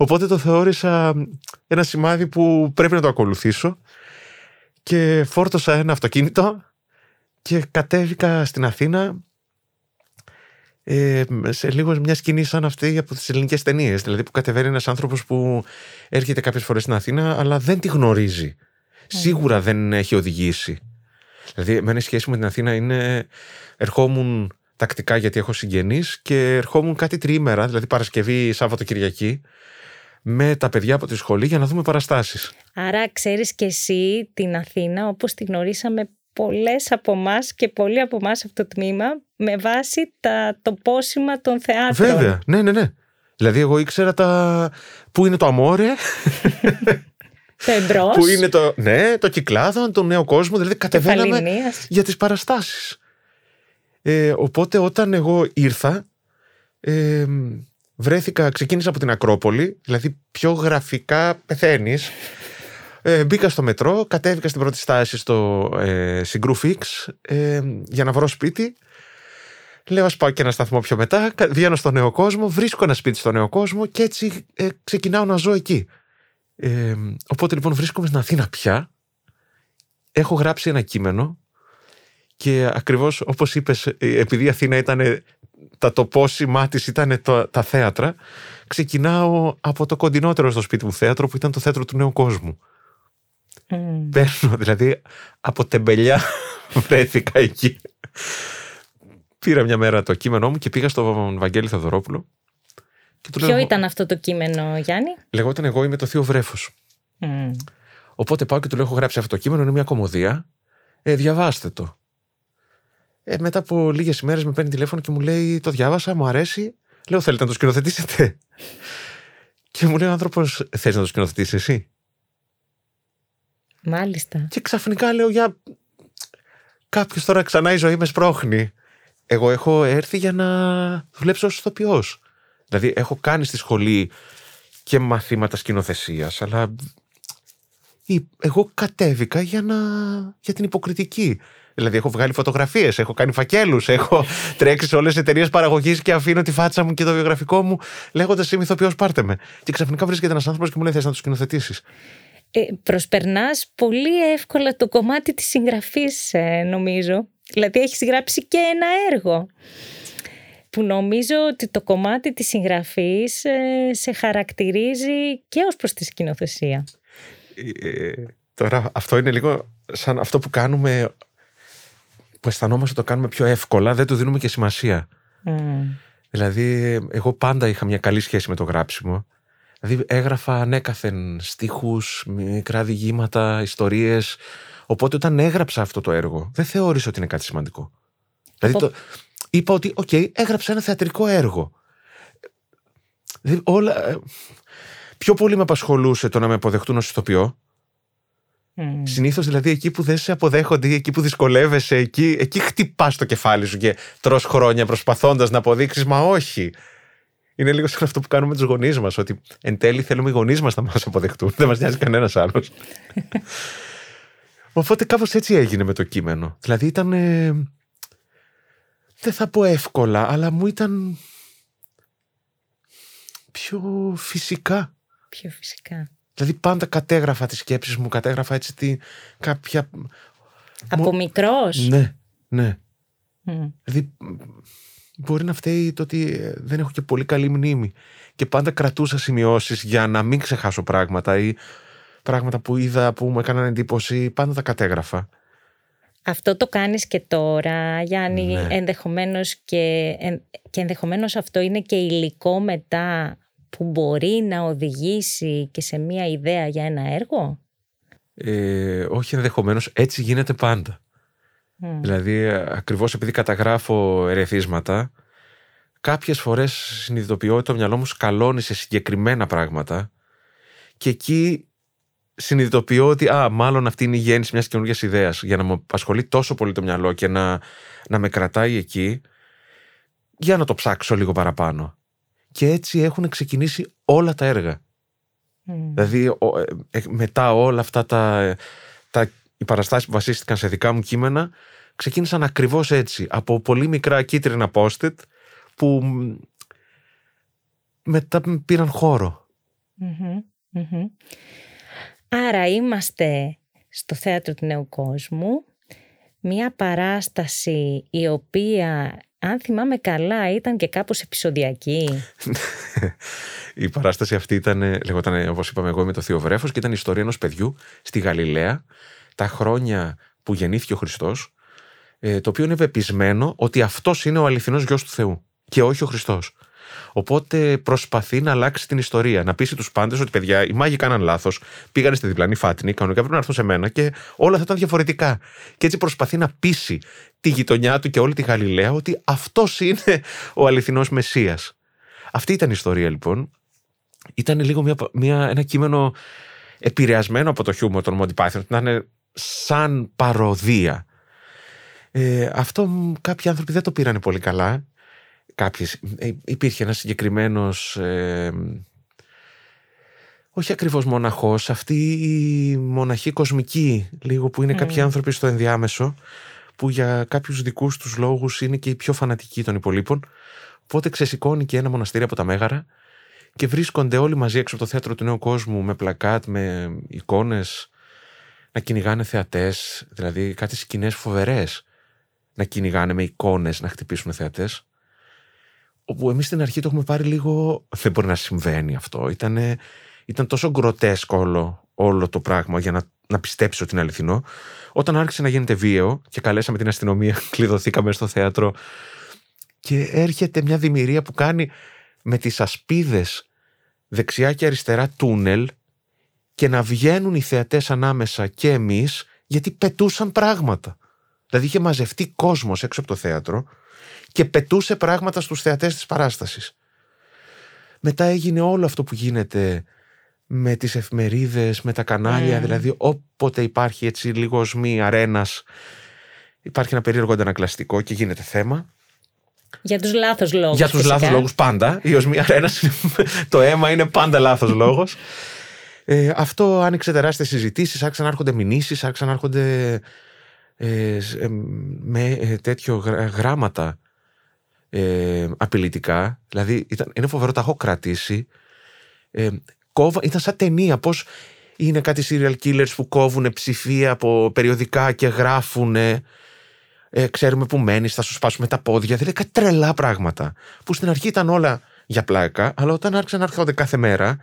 Οπότε το θεώρησα ένα σημάδι που πρέπει να το ακολουθήσω και φόρτωσα ένα αυτοκίνητο και κατέβηκα στην Αθήνα ε, σε λίγος μια σκηνή σαν αυτή από τις ελληνικές ταινίες. Δηλαδή που κατεβαίνει ένας άνθρωπος που έρχεται κάποιες φορές στην Αθήνα αλλά δεν τη γνωρίζει. Σίγουρα δεν έχει οδηγήσει. Δηλαδή, εμένα η σχέση με την Αθήνα είναι. Ερχόμουν τακτικά γιατί έχω συγγενείς και ερχόμουν κάτι τριήμερα, δηλαδή Παρασκευή, Σάββατο, Κυριακή με τα παιδιά από τη σχολή για να δούμε παραστάσεις. Άρα ξέρεις και εσύ την Αθήνα όπως τη γνωρίσαμε πολλές από εμάς και πολλοί από εμάς αυτό το τμήμα με βάση τα τοπόσημα των θεάτρων. Βέβαια, ναι, ναι, ναι. Δηλαδή εγώ ήξερα τα... πού είναι το αμόρε. *laughs* το εμπρός. Πού είναι το... Ναι, το κυκλάδο, τον νέο κόσμο. Δηλαδή κατεβαίναμε για τις παραστάσεις. Ε, οπότε όταν εγώ ήρθα... Ε, βρέθηκα, ξεκίνησα από την Ακρόπολη, δηλαδή πιο γραφικά πεθαίνεις. Ε, μπήκα στο μετρό, κατέβηκα στην πρώτη στάση στο ε, Συγκρού Fix ε, για να βρω σπίτι. Λέω, ας πάω και ένα σταθμό πιο μετά. Βγαίνω στο νέο κόσμο, βρίσκω ένα σπίτι στο νέο κόσμο και έτσι ε, ξεκινάω να ζω εκεί. Ε, οπότε λοιπόν βρίσκομαι στην Αθήνα πια. Έχω γράψει ένα κείμενο και ακριβώς όπως είπες, ε, επειδή η Αθήνα ήταν τα τοπόσημά της ήταν τα θέατρα, ξεκινάω από το κοντινότερο στο σπίτι μου θέατρο που ήταν το θέατρο του Νέου Κόσμου. Mm. Παίρνω, δηλαδή από τεμπελιά *laughs* βρέθηκα εκεί. Πήρα μια μέρα το κείμενό μου και πήγα στον Βαγγέλη Θεοδωρόπουλο. Και Ποιο λέω, ήταν αυτό το κείμενο, Γιάννη; Λεγόταν Εγώ είμαι το Θείο Βρέφος. Mm. Οπότε πάω και του λέω: Έχω γράψει αυτό το κείμενο, είναι μια κομμωδία. Ε, διαβάστε το. Ε, μετά από λίγες ημέρες με παίρνει τηλέφωνο και μου λέει: Το διάβασα, μου αρέσει. Λέω: Θέλετε να το σκηνοθετήσετε; και μου λέει ο άνθρωπος: Θες να το σκηνοθετήσεις εσύ; Μάλιστα. Και ξαφνικά λέω: Για. Κάποιος τώρα ξανά η ζωή με σπρώχνει. Εγώ έχω έρθει για να δουλέψω ως ηθοποιός. Δηλαδή, έχω κάνει στη σχολή και μαθήματα σκηνοθεσίας, αλλά εγώ κατέβηκα για, να... για την υποκριτική. Δηλαδή, έχω βγάλει φωτογραφίες, έχω κάνει φακέλους, έχω τρέξει σε όλες τις εταιρείες παραγωγής και αφήνω τη φάτσα μου και το βιογραφικό μου, λέγοντας Είμαι ηθοποιό, πάρτε με. Και ξαφνικά βρίσκεται ένας άνθρωπος και μου λέει: Θες να το σκηνοθετήσεις. Ε, προσπερνάς πολύ εύκολα το κομμάτι της συγγραφής ε, νομίζω. Δηλαδή έχεις γράψει και ένα έργο που νομίζω ότι το κομμάτι της συγγραφής ε, σε χαρακτηρίζει και ως προς τη σκηνοθεσία. Ε, τώρα αυτό είναι λίγο σαν αυτό που κάνουμε που αισθανόμαστε το κάνουμε πιο εύκολα, δεν του δίνουμε και σημασία. Mm. Δηλαδή, εγώ πάντα είχα μια καλή σχέση με το γράψιμο. Δηλαδή, έγραφα ανέκαθεν στίχους, μικρά διηγήματα, ιστορίες. Οπότε, όταν έγραψα αυτό το έργο, δεν θεώρησα ότι είναι κάτι σημαντικό. Δηλαδή, το, είπα ότι, OK, okay, έγραψα ένα θεατρικό έργο. Δηλαδή, όλα, ε, πιο πολύ με απασχολούσε το να με αποδεχτούν ως ηθοποιό Mm. Συνήθως δηλαδή εκεί που δεν σε αποδέχονται ή εκεί που δυσκολεύεσαι, εκεί, εκεί χτυπάς το κεφάλι σου και τρως χρόνια προσπαθώντας να αποδείξεις, μα όχι. Είναι λίγο σαν αυτό που κάνουμε με τους γονείς μας, ότι εν τέλει θέλουμε οι γονείς μας να μας αποδεχτούν. Δεν μας νοιάζει κανένας άλλος. *laughs* Οπότε κάπως έτσι έγινε με το κείμενο. Δηλαδή ήταν. δεν θα πω εύκολα, αλλά μου ήταν. πιο φυσικά. Πιο φυσικά. Δηλαδή πάντα κατέγραφα τις σκέψεις μου, κατέγραφα έτσι τη, κάποια... Από μικρός; Ναι, ναι. Δηλαδή μπορεί να φταίει το ότι δεν έχω και πολύ καλή μνήμη και πάντα κρατούσα σημειώσεις για να μην ξεχάσω πράγματα ή πράγματα που είδα που μου έκαναν εντύπωση, πάντα τα κατέγραφα. Αυτό το κάνεις και τώρα, Γιάννη, ναι. ενδεχομένως και, και ενδεχομένως αυτό είναι και υλικό μετά που μπορεί να οδηγήσει και σε μία ιδέα για ένα έργο; Ε, όχι ενδεχομένως, έτσι γίνεται πάντα. Δηλαδή, ακριβώς επειδή καταγράφω ερεθίσματα, κάποιες φορές συνειδητοποιώ ότι το μυαλό μου σκαλώνει σε συγκεκριμένα πράγματα και εκεί συνειδητοποιώ ότι α, μάλλον αυτή είναι η γέννηση μιας καινούργιας ιδέας για να μου απασχολεί τόσο πολύ το μυαλό και να, να με κρατάει εκεί. Για να το ψάξω λίγο παραπάνω και έτσι έχουν ξεκινήσει όλα τα έργα. Δηλαδή ε, ε, μετά όλα αυτά τα, τα, οι παραστάσεις που βασίστηκαν σε δικά μου κείμενα ξεκίνησαν ακριβώς έτσι, από πολύ μικρά κίτρινα post-it που μετά πήραν Άρα είμαστε στο Θέατρο του Νέου Κόσμου, μια παράσταση η οποία αν θυμάμαι καλά, ήταν και κάπως επεισοδιακή. *laughs* η παράσταση αυτή ήταν, λεγόταν, όπως είπαμε εγώ, με το Θείο Βρέφος και ήταν η ιστορία ενός παιδιού στη Γαλιλαία, τα χρόνια που γεννήθηκε ο Χριστός, ε, το οποίο είναι πεπισμένο ότι αυτός είναι ο αληθινός γιος του Θεού και όχι ο Χριστός. Οπότε προσπαθεί να αλλάξει την ιστορία, να πείσει τους πάντες ότι παιδιά, οι μάγοι κάναν λάθος, πήγανε στη διπλανή φάτνη, κανονικά πρέπει να έρθουν σε μένα και όλα θα ήταν διαφορετικά. Και έτσι προσπαθεί να πείσει τη γειτονιά του και όλη τη Γαλιλαία ότι αυτός είναι ο αληθινός Μεσία. Αυτή ήταν η ιστορία λοιπόν. Ήταν λίγο μια, μια, ένα κείμενο επηρεασμένο από το χιούμορ των Monty Python, να είναι σαν παροδία. Ε, αυτό κάποιοι άνθρωποι δεν το πήραν πολύ καλά κάποιες, ε, υπήρχε ένας συγκεκριμένος ε, όχι ακριβώς μοναχός, αυτή η μοναχή κοσμική λίγο που είναι κάποιοι άνθρωποι στο ενδιάμεσο που για κάποιους δικούς τους λόγους είναι και οι πιο φανατικοί των υπολείπων. Οπότε ξεσηκώνει και ένα μοναστήρι από τα Μέγαρα και βρίσκονται όλοι μαζί έξω από το θέατρο του Νέου Κόσμου με πλακάτ, με εικόνες να κυνηγάνε θεατές, δηλαδή κάτι σκηνές φοβερές να κυνηγάνε με εικόνες να χτυπήσουν θεατές όπου εμείς στην αρχή το έχουμε πάρει λίγο δεν μπορεί να συμβαίνει αυτό Ήτανε, ήταν τόσο γκροτέσκο όλο, όλο το πράγμα για να, να πιστέψει ότι είναι αληθινό όταν άρχισε να γίνεται βίαιο και καλέσαμε την αστυνομία *laughs* κλειδωθήκαμε στο θέατρο και έρχεται μια δημιουργία που κάνει με τις ασπίδες δεξιά και αριστερά τούνελ και να βγαίνουν οι θεατές ανάμεσα και εμείς γιατί πετούσαν πράγματα. Δηλαδή είχε μαζευτεί κόσμος έξω από το θέατρο και πετούσε πράγματα στους θεατές της παράστασης. Μετά έγινε όλο αυτό που γίνεται με τις εφημερίδες, με τα κανάλια, δηλαδή όποτε υπάρχει έτσι λίγος οσμή αρένας υπάρχει ένα περίεργο αντανακλαστικό και γίνεται θέμα. Για τους λάθος λόγους. Για τους λάθος λόγους πάντα. Η οσμή αρένας, *laughs* το αίμα είναι πάντα λάθος λόγος. Ε, αυτό άνοιξε τεράστιες συζητήσεις, άρχισαν να έρχονται μηνύσεις, άρχισαν να έρχονται ε, ε, με ε, τέτοιο γράμματα ε, απειλητικά. Δηλαδή ήταν, είναι φοβερό, τα έχω κρατήσει. Ε, κόβα, ήταν σαν ταινία. Πώς είναι κάτι serial killers που κόβουν ψηφία από περιοδικά και γράφουν. Ε, ξέρουμε που μένεις, θα σου σπάσουμε τα πόδια. Δηλαδή κάτι τρελά πράγματα. Που στην αρχή ήταν όλα για πλάκα, αλλά όταν άρχισαν να έρχονται κάθε μέρα,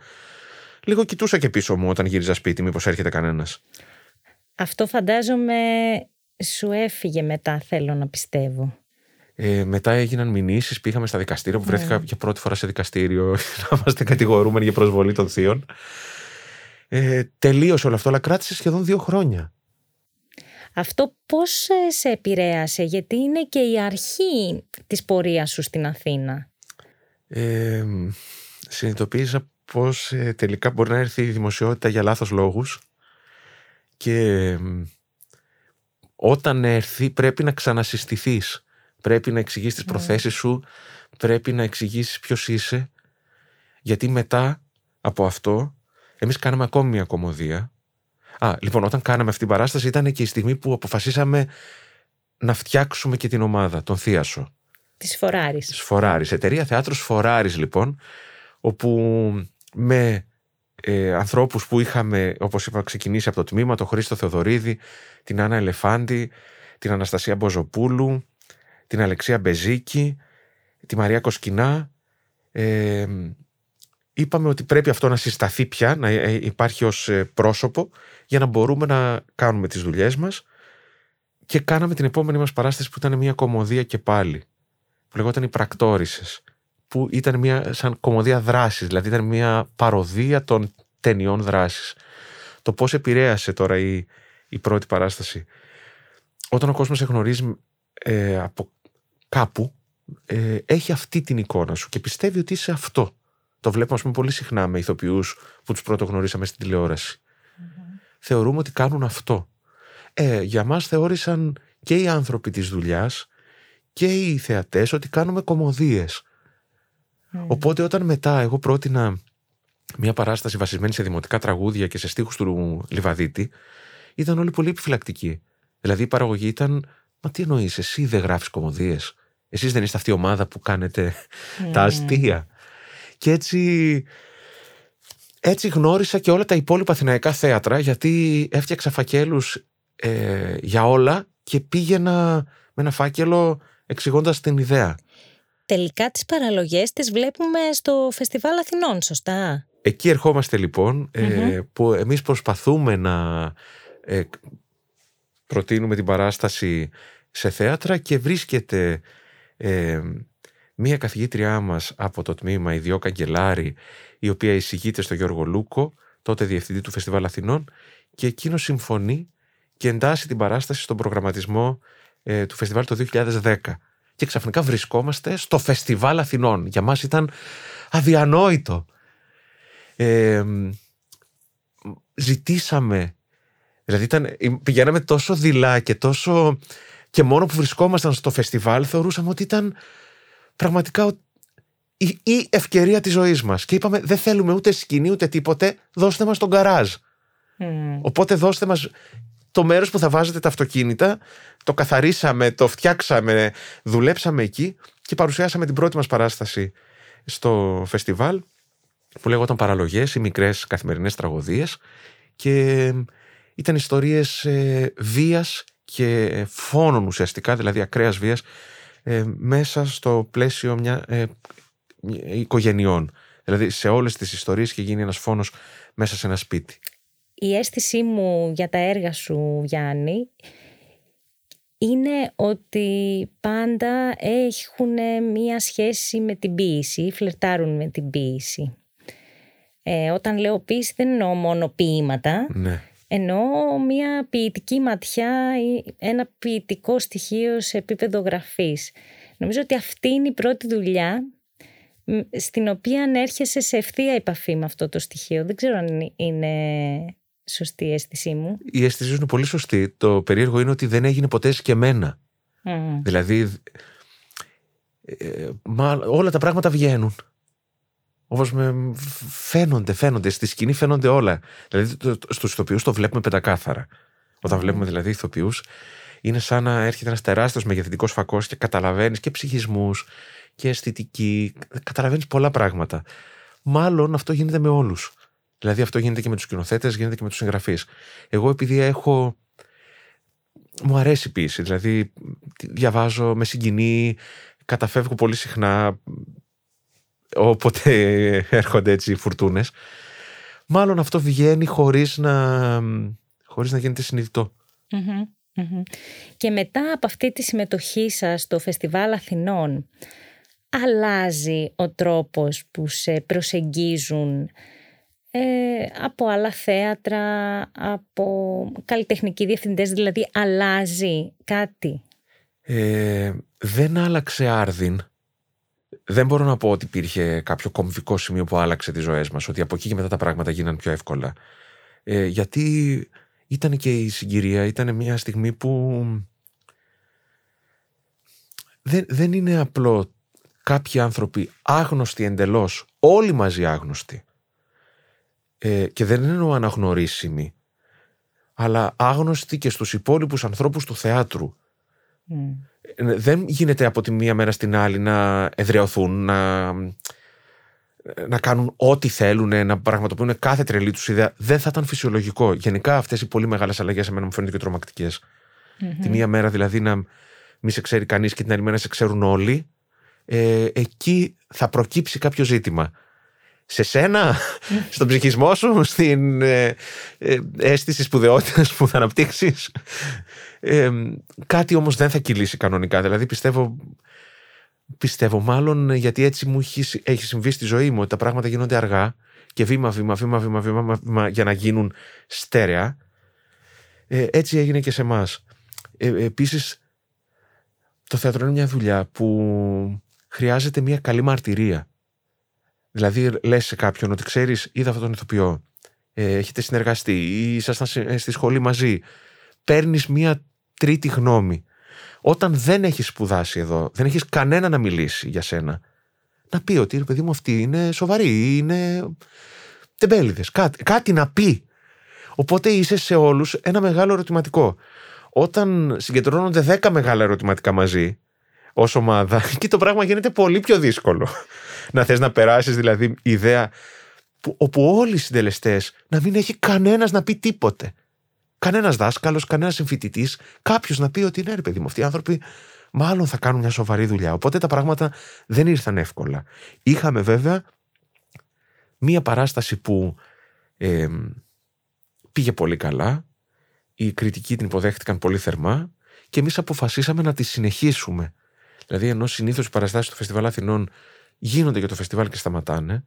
λίγο κοιτούσα και πίσω μου όταν γύριζα σπίτι, μήπως έρχεται κανένας. Αυτό φαντάζομαι σου έφυγε μετά, θέλω να πιστεύω. Ε, μετά έγιναν μηνύσεις, πήγαμε στα δικαστήρια που βρέθηκα για πρώτη φορά σε δικαστήριο *laughs* να είμαστε κατηγορούμενοι για προσβολή των θείων. Ε, τελείωσε όλο αυτό, αλλά κράτησε σχεδόν δύο χρόνια. Αυτό πώς ε, σε επηρέασε, γιατί είναι και η αρχή της πορείας σου στην Αθήνα; Ε, συνειδητοποίησα πως ε, τελικά μπορεί να έρθει η δημοσιότητα για λάθος λόγους και όταν έρθει πρέπει να ξανασυστηθείς. Πρέπει να εξηγείς τις ναι. προθέσεις σου, πρέπει να εξηγήσεις ποιος είσαι. Γιατί μετά από αυτό, εμείς κάναμε ακόμη μια κομμωδία. Α, λοιπόν, όταν κάναμε αυτή την παράσταση ήταν και η στιγμή που αποφασίσαμε να φτιάξουμε και την ομάδα, τον Θίασο. Της Φοράρης. Της Φοράρης. Εταιρεία Θεάτρος Φοράρης, λοιπόν, όπου με ε, ανθρώπους που είχαμε, όπως είπα, ξεκινήσει από το τμήμα, τον Χρήστο Θεοδωρίδη, την Άννα Ελεφάντη, την Αναστασία Μποζοπούλου, την Αλεξία Μπεζίκη, τη Μαρία Κοσκινά. Ε, είπαμε ότι πρέπει αυτό να συσταθεί πια, να ε, υπάρχει ως ε, πρόσωπο, για να μπορούμε να κάνουμε τις δουλειές μας. Και κάναμε την επόμενη μας παράσταση που ήταν μια κομμωδία και πάλι, που λεγόταν «Οι Πρακτόρισες» που ήταν μια σαν κομμωδία δράσης, δηλαδή ήταν μια παροδία των ταινιών δράσης. Το πώς επηρέασε τώρα η, η πρώτη παράσταση. Όταν ο κόσμος σε γνωρίζει ε, από κάπου, ε, έχει αυτή την εικόνα σου και πιστεύει ότι είσαι αυτό. Το βλέπουμε, πούμε, πολύ συχνά με ηθοποιούς που τους πρώτο γνωρίσαμε στην τηλεόραση. Θεωρούμε ότι κάνουν αυτό. Ε, για μας θεώρησαν και οι άνθρωποι της δουλειάς και οι θεατές ότι κάνουμε κομμωδίες. Mm. Οπότε όταν μετά εγώ πρότεινα μια παράσταση βασισμένη σε δημοτικά τραγούδια και σε στίχους του Λιβαδίτη, ήταν όλοι πολύ επιφυλακτικοί. Δηλαδή η παραγωγή ήταν, μα τι εννοείς, εσύ δεν γράφεις κομμωδίες. Εσείς δεν είστε αυτή η ομάδα που κάνετε τα ναι. αστεία. Και έτσι, έτσι γνώρισα και όλα τα υπόλοιπα αθηναϊκά θέατρα, γιατί έφτιαξα φακέλους ε, για όλα και πήγαινα με ένα φάκελο εξηγώντας την ιδέα. Τελικά τις παραλογές τις βλέπουμε στο Φεστιβάλ Αθηνών, σωστά; Εκεί ερχόμαστε λοιπόν, ε, που εμείς προσπαθούμε να ε, προτείνουμε την παράσταση σε θέατρα και βρίσκεται ε, μία καθηγήτριά μας από το τμήμα, η Διό Καγκελάρη, η οποία εισηγείται στο Γιώργο Λούκο, τότε διευθυντή του Φεστιβάλ Αθηνών, και εκείνος συμφωνεί και εντάσσει την παράσταση στον προγραμματισμό ε, του φεστιβάλ το 2010 και ξαφνικά βρισκόμαστε στο Φεστιβάλ Αθηνών. Για μας ήταν αδιανόητο. Ε, ζητήσαμε, δηλαδή ήταν, πηγαίναμε τόσο δειλά και τόσο και μόνο που βρισκόμασταν στο φεστιβάλ θεωρούσαμε ότι ήταν πραγματικά η, η ευκαιρία της ζωής μας και είπαμε δεν θέλουμε ούτε σκηνή ούτε τίποτε δώστε μας τον καράζ. Οπότε δώστε μας το μέρος που θα βάζετε τα αυτοκίνητα. Το καθαρίσαμε, το φτιάξαμε, δουλέψαμε εκεί και παρουσιάσαμε την πρώτη μας παράσταση στο φεστιβάλ που λέγονταν παραλογές ή μικρές καθημερινές τραγωδίες και ήταν ιστορίες ε, βίας και φόνων ουσιαστικά, δηλαδή ακραίας βίας ε, μέσα στο πλαίσιο μια, ε, οικογενειών. Δηλαδή σε όλες τις ιστορίες και γίνει ένας φόνος μέσα σε ένα σπίτι. Η αίσθησή μου για τα έργα σου Γιάννη είναι ότι πάντα έχουν μία σχέση με την ποίηση ή φλερτάρουν με την ποίηση. Ε, όταν λέω ποίηση δεν εννοώ μόνο ποίηματα, Ναι. Εννοώ μία ποιητική ματιά ή ένα ποιητικό στοιχείο σε επίπεδο γραφής. Νομίζω ότι αυτή είναι η πρώτη δουλειά μ, στην οποία έρχεσαι σε ευθεία επαφή με αυτό το στοιχείο. Δεν ξέρω αν είναι σωστή η αίσθησή μου. Η αίσθηση σου είναι πολύ σωστή. Το περίεργο είναι ότι δεν έγινε ποτέ σκεμμένα. Μμμ. Δηλαδή, ε, μα, όλα τα πράγματα βγαίνουν. Όπως με φαίνονται, φαίνονται. Στη σκηνή φαίνονται όλα. Δηλαδή, το, το, στους ηθοποιούς το βλέπουμε πεντακάθαρα. Όταν βλέπουμε δηλαδή ηθοποιούς, είναι σαν να έρχεται ένας τεράστιος μεγεθυντικός φακός και καταλαβαίνεις και ψυχισμούς και αισθητική. Καταλαβαίνεις πολλά πράγματα. Μάλλον αυτό γίνεται με όλους. Δηλαδή, αυτό γίνεται και με τους σκηνοθέτες, γίνεται και με τους συγγραφείς. Εγώ, επειδή έχω μου αρέσει η ποίηση. Δηλαδή, τη διαβάζω, με συγκινεί, καταφεύγω πολύ συχνά όποτε *laughs* έρχονται έτσι οι φουρτούνες. Μάλλον αυτό βγαίνει χωρίς να, χωρίς να γίνεται συνειδητό. Μμμ, μμμ. Και μετά από αυτή τη συμμετοχή σας στο Φεστιβάλ Αθηνών, αλλάζει ο τρόπος που σε προσεγγίζουν ε, από άλλα θέατρα, από καλλιτεχνικοί διευθυντές, δηλαδή αλλάζει κάτι; Ε, δεν άλλαξε άρδιν. Δεν μπορώ να πω ότι υπήρχε κάποιο κομβικό σημείο που άλλαξε τις ζωές μας, ότι από εκεί και μετά τα πράγματα γίνανε πιο εύκολα. Ε, γιατί ήταν και η συγκυρία, ήταν μια στιγμή που δεν, δεν είναι απλό κάποιοι άνθρωποι άγνωστοι εντελώς, όλοι μαζί άγνωστοι, ε, και δεν εννοώ αναγνωρίσιμοι, αλλά άγνωστοι και στους υπόλοιπους ανθρώπους του θεάτρου. Μμ. Ε, Δεν γίνεται από τη μία μέρα στην άλλη να εδραιωθούν, να, να κάνουν ό,τι θέλουν, να πραγματοποιούν κάθε τρελή τους ιδέα. Δεν θα ήταν φυσιολογικό. Γενικά αυτές οι πολύ μεγάλες αλλαγές εμένα μου φαίνονται και τρομακτικές. Τη μία μέρα δηλαδή να μη σε ξέρει κανείς και την άλλη μέρα σε ξέρουν όλοι. Ε, εκεί θα προκύψει κάποιο ζήτημα. Σε σένα, *laughs* στον ψυχισμό σου, στην ε, ε, αίσθηση σπουδαιότητας που θα αναπτύξεις. Ε, κάτι όμως δεν θα κυλήσει κανονικά. Δηλαδή πιστεύω, πιστεύω μάλλον γιατί έτσι μου έχει, έχει συμβεί στη ζωή μου ότι τα πράγματα γίνονται αργά και βήμα, βήμα, βήμα, βήμα, βήμα, βήμα για να γίνουν στέρεα. Ε, έτσι έγινε και σε εμάς. Ε, επίσης, το θέατρο είναι μια δουλειά που χρειάζεται μια καλή μαρτυρία. Δηλαδή, λες σε κάποιον ότι ξέρεις, είδα αυτόν τον ηθοποιό, ε, έχετε συνεργαστεί ή ήσασταν σε- ε, στη σχολή μαζί. Παίρνεις μια τρίτη γνώμη. Όταν δεν έχεις σπουδάσει εδώ, δεν έχεις κανένα να μιλήσει για σένα, να πει ότι ρε παιδί μου αυτή είναι σοβαρή, είναι τεμπέληδες, κάτι, κάτι να πει. Οπότε είσαι σε όλους ένα μεγάλο ερωτηματικό. Όταν συγκεντρώνονται 10 μεγάλα ερωτηματικά μαζί, ως ομάδα, *laughs* εκεί το πράγμα γίνεται πολύ πιο δύσκολο. να θες να περάσεις δηλαδή ιδέα που, όπου όλοι οι συντελεστές να μην έχει κανένας να πει τίποτε. Κανένας δάσκαλος, κανένας συμφοιτητής, κάποιος να πει ότι ναι, ρε παιδί μου, αυτοί οι άνθρωποι μάλλον θα κάνουν μια σοβαρή δουλειά. Οπότε τα πράγματα δεν ήρθαν εύκολα. Είχαμε βέβαια μία παράσταση που ε, πήγε πολύ καλά. Οι κριτικοί την υποδέχτηκαν πολύ θερμά και εμείς αποφασίσαμε να τη συνεχίσουμε. Δηλαδή, ενώ συνήθως οι παραστάσεις του Φεστιβάλ Αθηνών γίνονται για το φεστιβάλ και σταματάνε,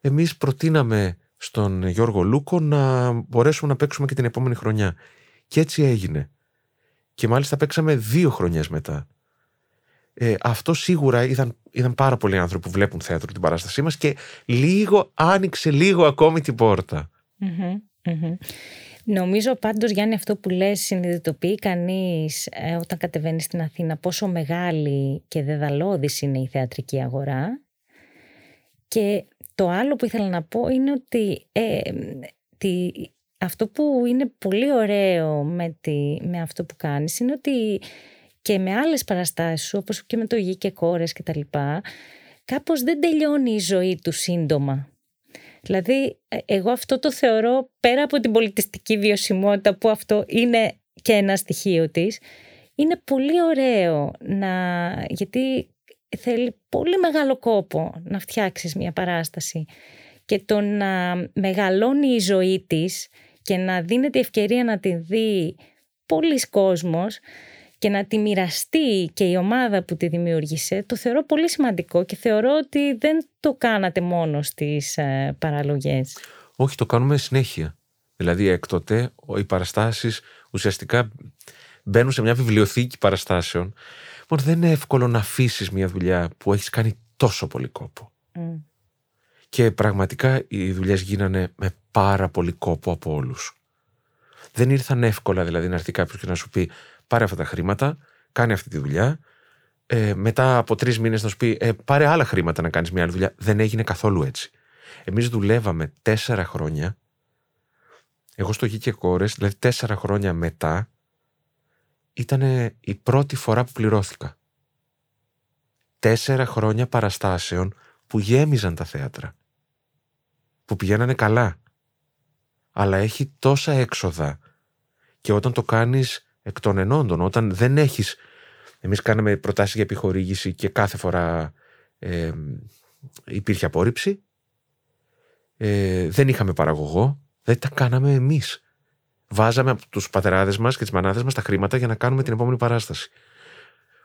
εμείς προτείναμε στον Γιώργο Λούκο να μπορέσουμε να παίξουμε και την επόμενη χρονιά. Και έτσι έγινε. Και μάλιστα παίξαμε δύο χρονιές μετά. Ε, αυτό σίγουρα είδαν, είδαν πάρα πολλοί άνθρωποι που βλέπουν θέατρο την παράστασή μας και λίγο άνοιξε λίγο ακόμη την πόρτα. Μμμ, μμμ. Νομίζω πάντως Γιάννη αυτό που λες συνειδητοποιεί κανείς ε, όταν κατεβαίνει στην Αθήνα πόσο μεγάλη και δεδαλώδης είναι η θεατρική αγορά και το άλλο που ήθελα να πω είναι ότι ε, τη, αυτό που είναι πολύ ωραίο με, τη, με αυτό που κάνεις είναι ότι και με άλλες παραστάσεις σου, όπως και με το γη και κόρες και τα λοιπά, κάπως δεν τελειώνει η ζωή του σύντομα. Δηλαδή, ε, εγώ αυτό το θεωρώ πέρα από την πολιτιστική βιωσιμότητα που αυτό είναι και ένα στοιχείο της, είναι πολύ ωραίο να, γιατί θέλει πολύ μεγάλο κόπο να φτιάξεις μια παράσταση και το να μεγαλώνει η ζωή της και να δίνεται ευκαιρία να τη δει πολλοί κόσμος και να τη μοιραστεί και η ομάδα που τη δημιούργησε, το θεωρώ πολύ σημαντικό και θεωρώ ότι δεν το κάνατε μόνο στις ε, παραλογές. Όχι, το κάνουμε συνέχεια. Δηλαδή έκτοτε οι παραστάσεις ουσιαστικά μπαίνουν σε μια βιβλιοθήκη παραστάσεων. Μόνο δεν είναι εύκολο να αφήσεις μια δουλειά που έχεις κάνει τόσο πολύ κόπο. Και πραγματικά οι δουλειές γίνανε με πάρα πολύ κόπο από όλους. Δεν ήρθαν εύκολα δηλαδή να έρθει κάποιος και να σου πει πάρε αυτά τα χρήματα, κάνει αυτή τη δουλειά. Ε, μετά από τρεις μήνες να σου πει ε, πάρε άλλα χρήματα να κάνεις μια άλλη δουλειά. Δεν έγινε καθόλου έτσι. Εμείς δουλεύαμε τέσσερα χρόνια. Εγώ στο Γη και Κόρες, δηλαδή τέσσερα χρόνια μετά, ήταν η πρώτη φορά που πληρώθηκα. Τέσσερα χρόνια παραστάσεων που γέμιζαν τα θέατρα. Που πηγαίνανε καλά. Αλλά έχει τόσα έξοδα. Και όταν το κάνεις εκ των ενόντων, όταν δεν έχεις... Εμείς κάναμε προτάσεις για επιχορήγηση και κάθε φορά ε, υπήρχε απόρριψη. Ε, δεν είχαμε παραγωγό. Δεν τα κάναμε εμείς βάζαμε από τους πατεράδες μας και τις μανάδες μας τα χρήματα για να κάνουμε την επόμενη παράσταση.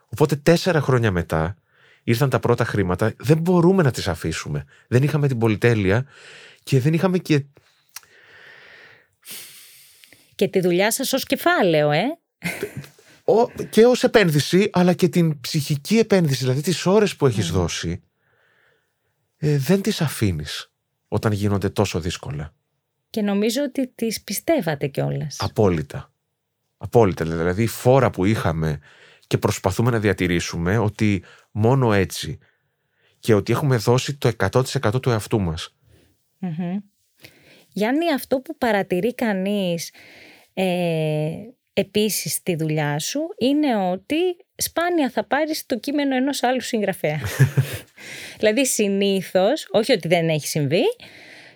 Οπότε τέσσερα χρόνια μετά ήρθαν τα πρώτα χρήματα, δεν μπορούμε να τις αφήσουμε. Δεν είχαμε την πολυτέλεια και δεν είχαμε και. Και τη δουλειά σας ως κεφάλαιο, ε; και ως επένδυση, αλλά και την ψυχική επένδυση, δηλαδή τις ώρες που έχεις mm. δώσει, ε, δεν τις αφήνεις όταν γίνονται τόσο δύσκολα. Και νομίζω ότι τις πιστεύατε κιόλας. Απόλυτα. Απόλυτα. Δηλαδή η φόρα που είχαμε και προσπαθούμε να διατηρήσουμε ότι μόνο έτσι και ότι έχουμε δώσει το 100% του εαυτού μας. Γιάννη, αυτό που παρατηρεί κανείς ε, επίσης στη δουλειά σου είναι ότι σπάνια θα πάρεις το κείμενο ενός άλλου συγγραφέα. *laughs* δηλαδή συνήθως, όχι ότι δεν έχει συμβεί,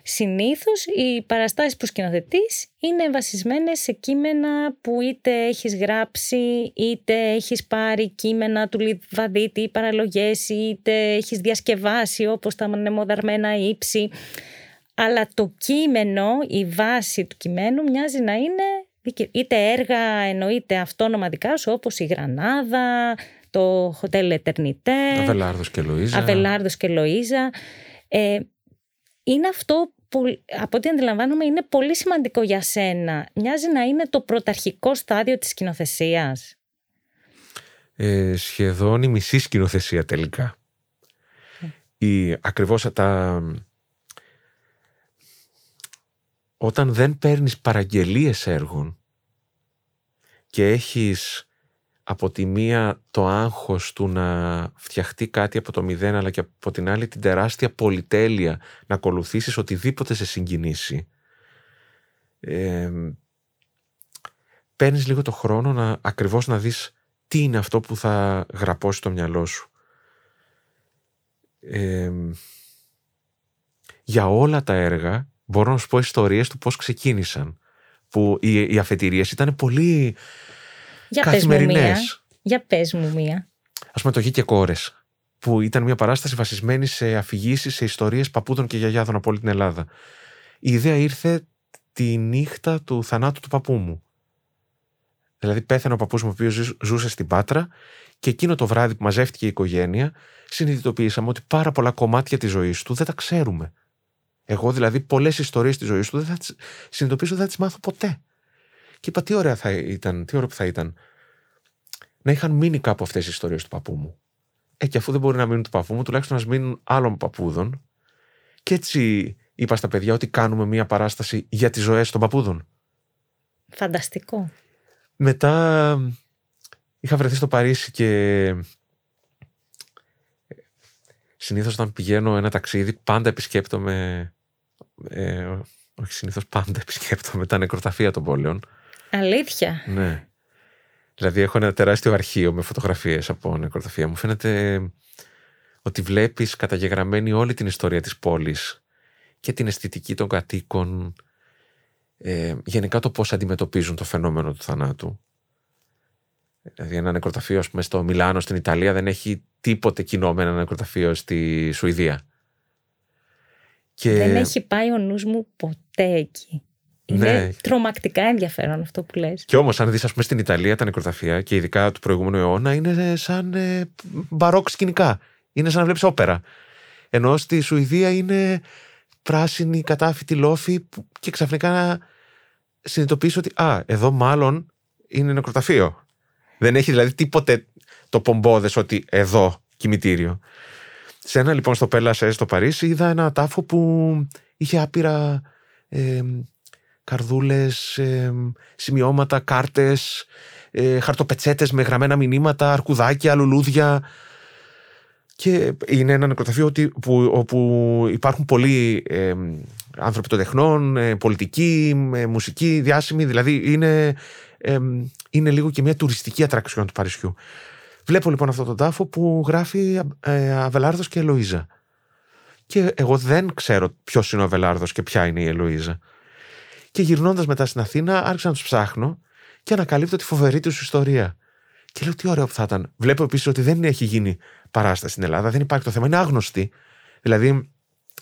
Συνήθως οι παραστάσεις που σκηνοθετείς είναι βασισμένες σε κείμενα που είτε έχεις γράψει είτε έχεις πάρει κείμενα του Λιβαδίτη ή παραλογές είτε έχεις διασκευάσει όπως τα νεμοδαρμένα ύψη. Αλλά το κείμενο, η βάση του κειμένου μοιάζει να είναι είτε έργα εννοείται αυτόνομα δικά σου όπως η Γρανάδα, το Hotel Eternité, Αβελάρδος και Λοΐζα. Αβελάρδος και Λοΐζα. Ε, είναι αυτό που από ό,τι αντιλαμβάνομαι είναι πολύ σημαντικό για σένα. Μοιάζει να είναι το πρωταρχικό στάδιο της σκηνοθεσίας. Ε, σχεδόν η μισή σκηνοθεσία τελικά. Η, ακριβώς τα... Όταν δεν παίρνεις παραγγελίες έργων και έχεις από τη μία το άγχος του να φτιαχτεί κάτι από το μηδέν αλλά και από την άλλη την τεράστια πολυτέλεια να ακολουθήσεις οτιδήποτε σε συγκινήσει. Ε, παίρνεις λίγο το χρόνο να ακριβώς να δεις τι είναι αυτό που θα γραπώσει το μυαλό σου. Για όλα τα έργα μπορώ να σου πω ιστορίες του πώς ξεκίνησαν που οι, οι αφετηρίες ήταν πολύ για πες μου μία. Για πες μου μία. Ας πούμε το Γη και Κόρες, που ήταν μια παράσταση βασισμένη σε αφηγήσεις, σε ιστορίες παππούδων και γιαγιάδων από όλη την Ελλάδα. Η ιδέα ήρθε τη νύχτα του θανάτου του παππού μου. Δηλαδή πέθανε ο παππούς μου ο οποίος ζούσε στην Πάτρα και εκείνο το βράδυ που μαζεύτηκε η οικογένεια συνειδητοποιήσαμε ότι πάρα πολλά κομμάτια της ζωής του δεν τα ξέρουμε. Εγώ δηλαδή πολλές ιστορίες της ζωής του δεν θα τις συνειδητοποιήσω δεν θα τις μάθω ποτέ. Και είπα τι ωραία θα ήταν, τι ωραίο που θα ήταν να είχαν μείνει κάπου αυτές οι ιστορίες του παππού μου. Ε, και αφού δεν μπορεί να μείνουν του παππού μου, τουλάχιστον να μείνουν άλλων παππούδων. Και έτσι είπα στα παιδιά ότι κάνουμε μία παράσταση για τις ζωές των παππούδων. Φανταστικό. Μετά είχα βρεθεί στο Παρίσι και συνήθως όταν πηγαίνω ένα ταξίδι πάντα επισκέπτομαι ε, όχι συνήθως πάντα επισκέπτομαι τα νεκροταφεία των πόλεων. Αλήθεια. Ναι. Δηλαδή έχω ένα τεράστιο αρχείο με φωτογραφίες από νεκροταφεία. Μου φαίνεται ότι βλέπεις καταγεγραμμένη όλη την ιστορία της πόλης και την αισθητική των κατοίκων, ε, γενικά το πώς αντιμετωπίζουν το φαινόμενο του θανάτου. Δηλαδή ένα νεκροταφείο ας πούμε, στο Μιλάνο στην Ιταλία δεν έχει τίποτε κοινό με ένα νεκροταφείο στη Σουηδία. Και... Δεν έχει πάει ο νους μου ποτέ εκεί. Είναι ναι. τρομακτικά ενδιαφέρον αυτό που λες. Και όμως αν δεις ας πούμε στην Ιταλία τα νεκροταφεία και ειδικά του προηγούμενου αιώνα είναι σαν ε, μπαρόκ σκηνικά. Είναι σαν να βλέπεις όπερα. Ενώ στη Σουηδία είναι πράσινη κατάφυτη λόφη και ξαφνικά να συνειδητοποιήσω ότι α, εδώ μάλλον είναι νεκροταφείο. Δεν έχει δηλαδή τίποτε το πομπόδες ότι εδώ κημητήριο. Σε ένα λοιπόν στο Πέλασε στο Παρίσι είδα ένα τάφο που είχε άπειρα ε, καρδούλες, ε, σημειώματα, κάρτες, ε, χαρτοπετσέτες με γραμμένα μηνύματα, αρκουδάκια, λουλούδια. Και είναι ένα νεκροταφείο που, όπου υπάρχουν πολλοί ε, άνθρωποι των τεχνών, ε, πολιτικοί, ε, μουσική, διάσημοι. Δηλαδή είναι, είναι λίγο και μια τουριστική ατραξιόν του Παρισιού. Βλέπω λοιπόν αυτό τον τάφο που γράφει ε, Αβελάρδος και Ελοίζα. Και εγώ δεν ξέρω ποιος είναι ο Αβελάρδος και ποια είναι η Ελοίζα. Και γυρνώντας μετά στην Αθήνα, άρχισα να τους ψάχνω και ανακαλύπτω τη φοβερή τους ιστορία. Και λέω τι ωραίο που θα ήταν. Βλέπω επίσης ότι δεν έχει γίνει παράσταση στην Ελλάδα, δεν υπάρχει το θέμα, είναι άγνωστη. Δηλαδή,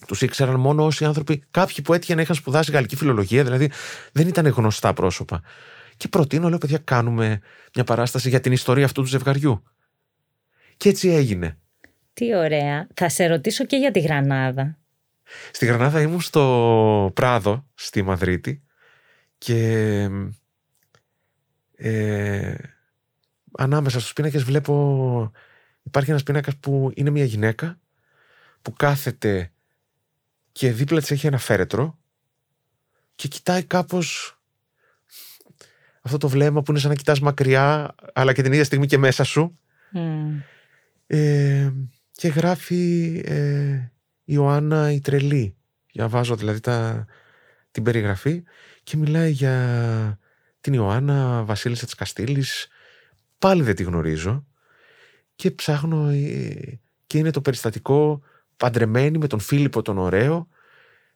τους ήξεραν μόνο όσοι άνθρωποι, κάποιοι που έτυχαν να είχαν σπουδάσει γαλλική φιλολογία, δηλαδή δεν ήταν γνωστά πρόσωπα. Και προτείνω, λέω, παιδιά, κάνουμε μια παράσταση για την ιστορία αυτού του ζευγαριού. Και έτσι έγινε. Τι ωραία. Θα σε ρωτήσω και για τη Γρανάδα. Στη Γρανάδα ήμουν στο Πράδο, στη Μαδρίτη και ε, ανάμεσα στους πίνακες βλέπω υπάρχει ένας πίνακας που είναι μια γυναίκα που κάθεται και δίπλα της έχει ένα φέρετρο και κοιτάει κάπως αυτό το βλέμμα που είναι σαν να κοιτάς μακριά αλλά και την ίδια στιγμή και μέσα σου. Ε, και γράφει ε, Ιωάννα η Τρελή. Διαβάζω δηλαδή τα, την περιγραφή και μιλάει για την Ιωάννα Βασίλισσα της Καστήλης. Πάλι δεν τη γνωρίζω και ψάχνω ε, και είναι το περιστατικό παντρεμένη με τον Φίλιππο τον Ωραίο.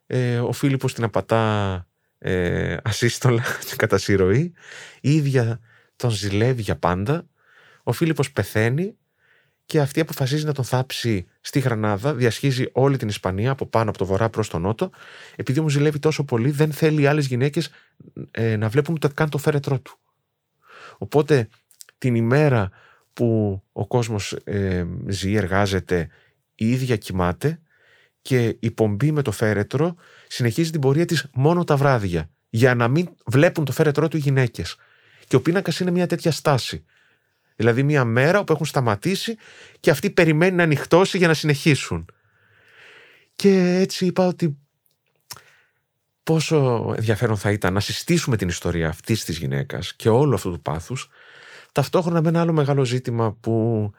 Ε, ο Φίλιππος την απατά ε, ασύστολα *laughs* κατά συρροή. Η ίδια τον ζηλεύει για πάντα. Ο Φίλιππος πεθαίνει και αυτή αποφασίζει να τον θάψει στη Γρανάδα, διασχίζει όλη την Ισπανία από πάνω από το βορρά προς τον νότο. Επειδή μου ζηλεύει τόσο πολύ, δεν θέλει οι άλλες γυναίκες ε, να βλέπουν ούτε καν το φέρετρό του. Οπότε την ημέρα που ο κόσμος ε, ζει, εργάζεται, η ίδια κοιμάται και η πομπή με το φέρετρο συνεχίζει την πορεία της μόνο τα βράδια για να μην βλέπουν το φέρετρό του οι γυναίκες. Και ο πίνακας είναι μια τέτοια στάση. Δηλαδή μια μέρα που έχουν σταματήσει και αυτή περιμένει να ανοιχτώσει για να συνεχίσουν. Και έτσι είπα ότι πόσο ενδιαφέρον θα ήταν να συστήσουμε την ιστορία αυτής της γυναίκας και όλου αυτού του πάθους ταυτόχρονα με ένα άλλο μεγάλο ζήτημα που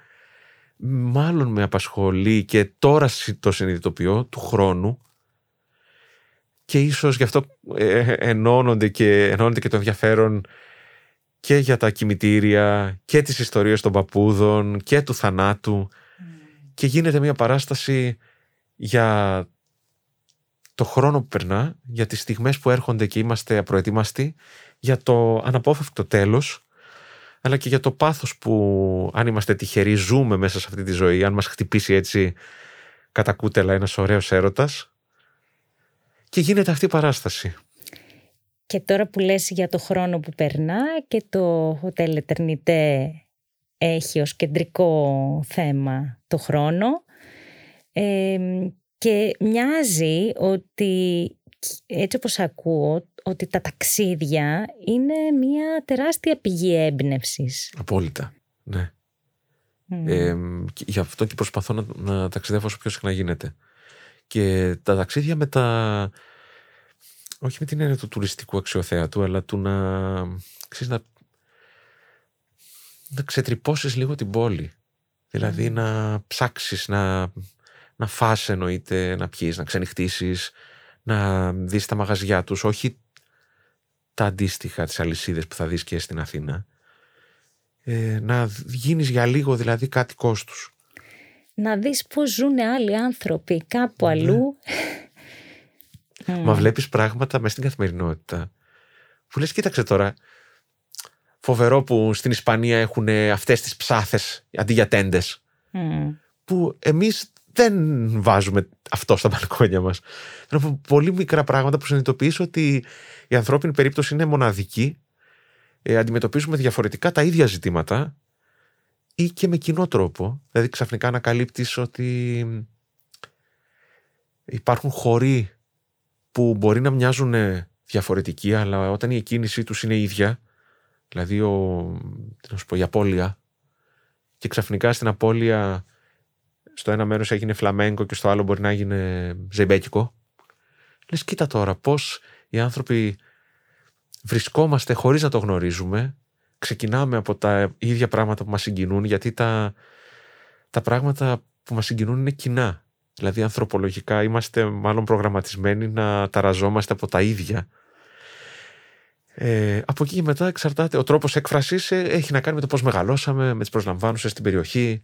μάλλον με απασχολεί και τώρα το συνειδητοποιώ του χρόνου και ίσως γι' αυτό ε, ενώνονται και, ενώνονται και το ενδιαφέρον και για τα κημητήρια και τις ιστορίες των παππούδων και του θανάτου και γίνεται μια παράσταση για το χρόνο που περνά, για τις στιγμές που έρχονται και είμαστε απροετοίμαστοι, για το αναπόφευκτο τέλος, αλλά και για το πάθος που αν είμαστε τυχεροί ζούμε μέσα σε αυτή τη ζωή, αν μας χτυπήσει έτσι κατά κούτελα ένας ωραίος έρωτας. Και γίνεται αυτή η παράσταση. Και τώρα που λες για το χρόνο που περνά και το Hotel Eternité έχει ως κεντρικό θέμα το χρόνο και μοιάζει ότι έτσι όπως ακούω ότι τα ταξίδια είναι μια τεράστια πηγή έμπνευσης. Απόλυτα, ναι. Ε, γι' αυτό και προσπαθώ να, να ταξιδεύω όσο πιο συχνά γίνεται. Και τα ταξίδια με τα όχι με την έννοια του τουριστικού αξιοθέατου, αλλά του να, ξέρεις, να, να ξετρυπώσεις λίγο την πόλη. Δηλαδή να ψάξεις, να, να φας εννοείται, να πιείς, να ξενυχτήσεις, να δεις τα μαγαζιά τους, όχι τα αντίστοιχα, τις αλυσίδες που θα δεις και στην Αθήνα. Ε, να γίνεις για λίγο δηλαδή κάτι κόστους. Να δεις πώς ζουν άλλοι άνθρωποι κάπου ναι. αλλού. Μα βλέπεις πράγματα μέσα στην καθημερινότητα που λες κοίταξε τώρα φοβερό που στην Ισπανία έχουν αυτές τις ψάθες αντί για τέντες που εμείς δεν βάζουμε αυτό στα μπαλκόνια μας. Θέλω πολύ μικρά πράγματα που συνειδητοποιήσω ότι η ανθρώπινη περίπτωση είναι μοναδική ε, αντιμετωπίζουμε διαφορετικά τα ίδια ζητήματα ή και με κοινό τρόπο. Δηλαδή ξαφνικά ανακαλύπτεις ότι υπάρχουν χωρί που μπορεί να μοιάζουν διαφορετικοί, αλλά όταν η εκκίνησή τους είναι ίδια, δηλαδή ο, τι να σου πω, η απώλεια, και ξαφνικά στην απώλεια στο ένα μέρος έγινε φλαμέγκο και στο άλλο μπορεί να έγινε ζεμπέκικο. Λες κοίτα τώρα πώς οι άνθρωποι βρισκόμαστε χωρίς να το γνωρίζουμε, ξεκινάμε από τα ίδια πράγματα που μας συγκινούν, γιατί τα, τα πράγματα που μας συγκινούν είναι κοινά. Δηλαδή ανθρωπολογικά είμαστε μάλλον προγραμματισμένοι να ταραζόμαστε από τα ίδια. Ε, από εκεί και μετά εξαρτάται, ο τρόπος έκφρασης ε, έχει να κάνει με το πώς μεγαλώσαμε, με τις προσλαμβάνουσες στην περιοχή.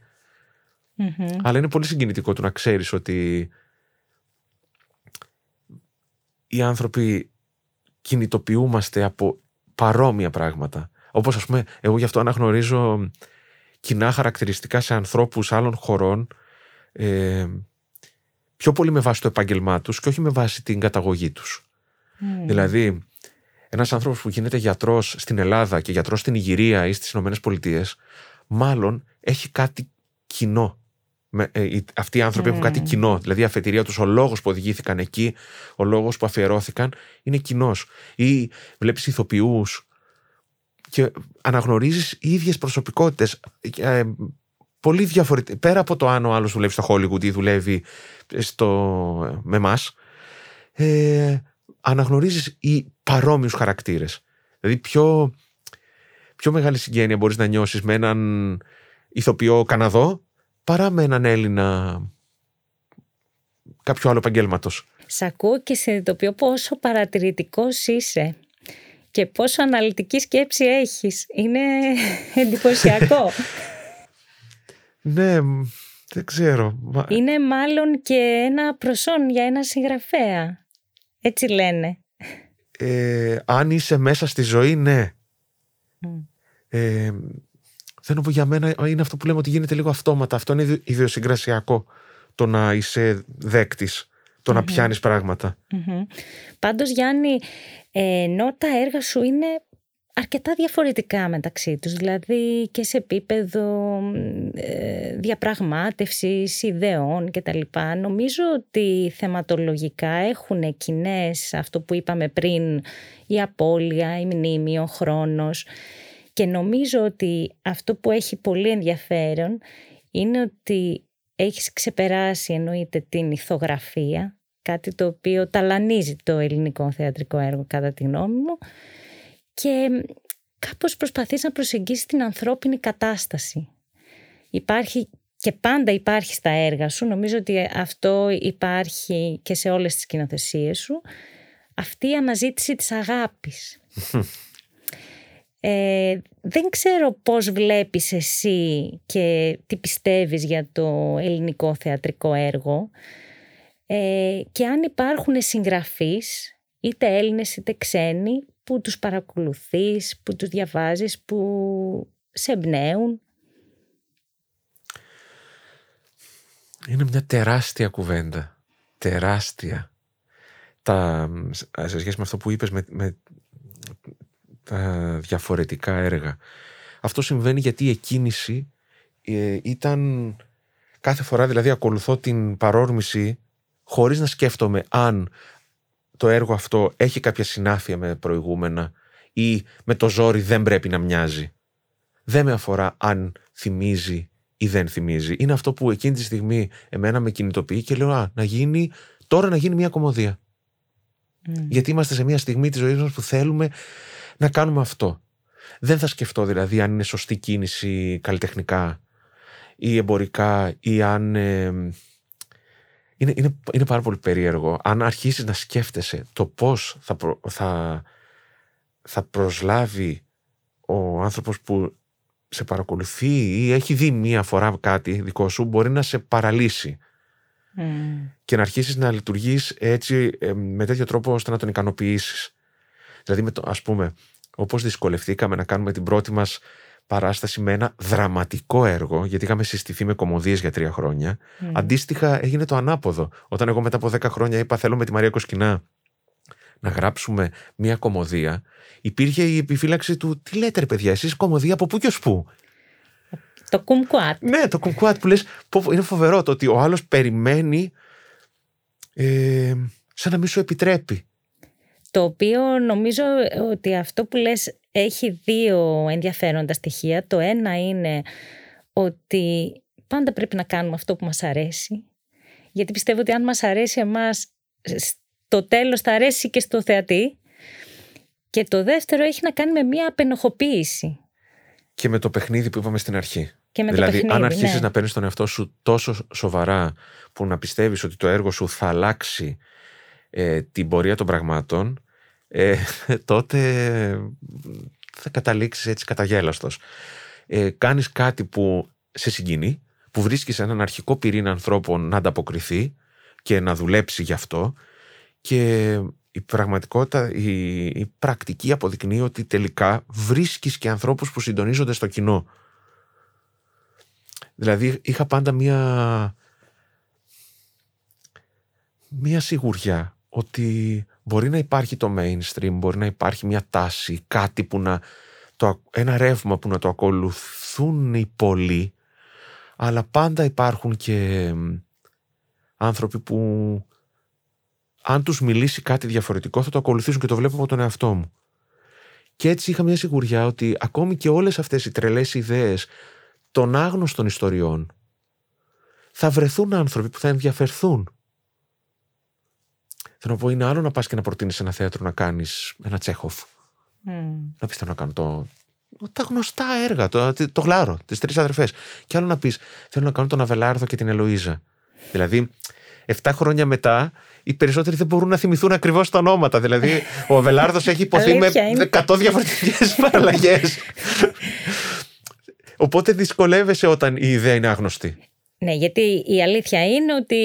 Αλλά είναι πολύ συγκινητικό του να ξέρεις ότι οι άνθρωποι κινητοποιούμαστε από παρόμοια πράγματα. Όπως ας πούμε, εγώ γι' αυτό αναγνωρίζω κοινά χαρακτηριστικά σε ανθρώπους άλλων χωρών ε, πιο πολύ με βάση το επάγγελμά τους και όχι με βάση την καταγωγή τους. Δηλαδή, ένας άνθρωπος που γίνεται γιατρός στην Ελλάδα και γιατρός στην Ιγυρία ή στις Ηνωμένες Πολιτείες, μάλλον έχει κάτι κοινό με, ε, αυτοί οι άνθρωποι έχουν κάτι mm. κοινό. Δηλαδή η αφετηρία τους, ο λόγος που οδηγήθηκαν εκεί, ο λόγος που αφιερώθηκαν είναι κοινός. Ή βλέπεις ηθοποιούς και αναγνωρίζεις ίδιες προσωπικότητες. Ε, πολύ διαφορετικά. Πέρα από το αν ο άλλος δουλεύει στο Hollywood ή δουλεύει στο, με εμάς, ε, αναγνωρίζεις οι παρόμοιους χαρακτήρες. Δηλαδή, πιο, πιο μεγάλη συγγένεια μπορείς να νιώσεις με έναν ηθοποιό Καναδό παρά με έναν Έλληνα κάποιο άλλο επαγγέλματος. Σ' ακούω και συνειδητοποιώ πόσο παρατηρητικός είσαι και πόσο αναλυτική σκέψη έχεις. Είναι εντυπωσιακό. *laughs* ναι, δεν ξέρω. Είναι μάλλον και ένα προσόν για ένα συγγραφέα. Έτσι λένε. Ε, αν είσαι μέσα στη ζωή, ναι. Ε, δεν νομίζω για μένα είναι αυτό που λέμε ότι γίνεται λίγο αυτόματα. Αυτό είναι ιδιοσυγκρασιακό το να είσαι δέκτης, το να πιάνεις πράγματα. Πάντως Γιάννη, ενώ τα έργα σου είναι αρκετά διαφορετικά μεταξύ τους, δηλαδή και σε επίπεδο ε, διαπραγμάτευσης, ιδεών κτλ. Νομίζω ότι θεματολογικά έχουν κοινές αυτό που είπαμε πριν, η απώλεια, η μνήμη, ο χρόνος. Και νομίζω ότι αυτό που έχει πολύ ενδιαφέρον είναι ότι έχεις ξεπεράσει εννοείται την ηθογραφία, κάτι το οποίο ταλανίζει το ελληνικό θεατρικό έργο κατά τη γνώμη μου και κάπως προσπαθείς να προσεγγίσεις την ανθρώπινη κατάσταση. Υπάρχει και πάντα υπάρχει στα έργα σου, νομίζω ότι αυτό υπάρχει και σε όλες τις κοινοθεσίες σου, αυτή η αναζήτηση της αγάπης. *laughs* Ε, δεν ξέρω πώς βλέπεις εσύ και τι πιστεύεις για το ελληνικό θεατρικό έργο ε, και αν υπάρχουν συγγραφείς, είτε Έλληνες είτε ξένοι, που τους παρακολουθείς, που τους διαβάζεις, που σε εμπνέουν. Είναι μια τεράστια κουβέντα. Τεράστια. Τα, σε σχέση με αυτό που είπες με τα διαφορετικά έργα. Αυτό συμβαίνει γιατί η εκκίνηση ε, ήταν κάθε φορά δηλαδή ακολουθώ την παρόρμηση χωρίς να σκέφτομαι αν το έργο αυτό έχει κάποια συνάφεια με προηγούμενα ή με το ζόρι δεν πρέπει να μοιάζει; Δεν με αφορά αν θυμίζει ή δεν θυμίζει. Είναι αυτό που εκείνη τη στιγμή εμένα με κινητοποιεί και λέω α, να γίνει, τώρα να γίνει μια κομμωδία. Γιατί είμαστε σε μια στιγμή της ζωής μας που θέλουμε να κάνουμε αυτό. Δεν θα σκεφτώ δηλαδή αν είναι σωστή κίνηση καλλιτεχνικά ή εμπορικά ή αν, είναι, είναι, είναι πάρα πολύ περίεργο. Αν αρχίσεις να σκέφτεσαι το πώς θα, θα, θα προσλάβει ο άνθρωπος που σε παρακολουθεί ή έχει δει μία φορά κάτι δικό σου, μπορεί να σε παραλύσει. Και να αρχίσεις να λειτουργείς έτσι ε, με τέτοιο τρόπο ώστε να τον ικανοποιήσεις. Δηλαδή, με το, ας πούμε, όπως δυσκολευτήκαμε να κάνουμε την πρώτη μας παράσταση με ένα δραματικό έργο, γιατί είχαμε συστηθεί με κομμωδίες για τρία χρόνια. Αντίστοιχα έγινε το ανάποδο. Όταν εγώ μετά από δέκα χρόνια είπα θέλω με τη Μαρία Κοσκινά να γράψουμε μια κομμωδία, υπήρχε η επιφύλαξη του τι λέτε ρε παιδιά, εσείς κομμωδία από πού και ως πού; Το κουμκουάτ. Ναι, το κουμκουάτ που λες, είναι φοβερό το ότι ο άλλος περιμένει ε, σαν να μην σου επιτρέπει. Το οποίο νομίζω ότι αυτό που λες έχει δύο ενδιαφέροντα στοιχεία. Το ένα είναι ότι πάντα πρέπει να κάνουμε αυτό που μας αρέσει. Γιατί πιστεύω ότι αν μας αρέσει εμάς, το τέλος θα αρέσει και στο θεατή. Και το δεύτερο έχει να κάνει με μια απενοχοποίηση. Και με το παιχνίδι που είπαμε στην αρχή. Και με δηλαδή, το παιχνίδι, αν αρχίσεις ναι. να παίρνεις τον εαυτό σου τόσο σοβαρά που να πιστεύεις ότι το έργο σου θα αλλάξει ε, την πορεία των πραγμάτων, ε, *laughs* τότε θα καταλήξεις έτσι καταγέλαστος. Ε, κάνεις κάτι που σε συγκινεί, που βρίσκεις έναν αρχικό πυρήνα ανθρώπων να ανταποκριθεί και να δουλέψει γι' αυτό και η πραγματικότητα, η, η πρακτική αποδεικνύει ότι τελικά βρίσκεις και ανθρώπους που συντονίζονται στο κοινό. Δηλαδή είχα πάντα μία μία σιγουριά ότι μπορεί να υπάρχει το mainstream, μπορεί να υπάρχει μια τάση, κάτι που να, το, ένα ρεύμα που να το ακολουθούν οι πολλοί, αλλά πάντα υπάρχουν και άνθρωποι που αν τους μιλήσει κάτι διαφορετικό θα το ακολουθήσουν και το βλέπω από τον εαυτό μου. Και έτσι είχα μια σιγουριά ότι ακόμη και όλες αυτές οι τρελές ιδέες των άγνωστων ιστοριών θα βρεθούν άνθρωποι που θα ενδιαφερθούν Θέλω να πω, είναι άλλο να πας και να προτείνεις ένα θέατρο να κάνεις ένα Τσέχοφ. Mm. Να πεις θέλω να κάνω το. Τα γνωστά έργα, το, το, το γλάρο, τις τρεις αδερφές. Και άλλο να πεις θέλω να κάνω τον Αβελάρδο και την Ελοίζα. Δηλαδή, 7 χρόνια μετά, οι περισσότεροι δεν μπορούν να θυμηθούν ακριβώς τα ονόματα. Δηλαδή, ο Αβελάρδος έχει υποθεί με 100 διαφορετικές *laughs* παραλλαγές. Οπότε δυσκολεύεσαι όταν η ιδέα είναι άγνωστη. Ναι, γιατί η αλήθεια είναι ότι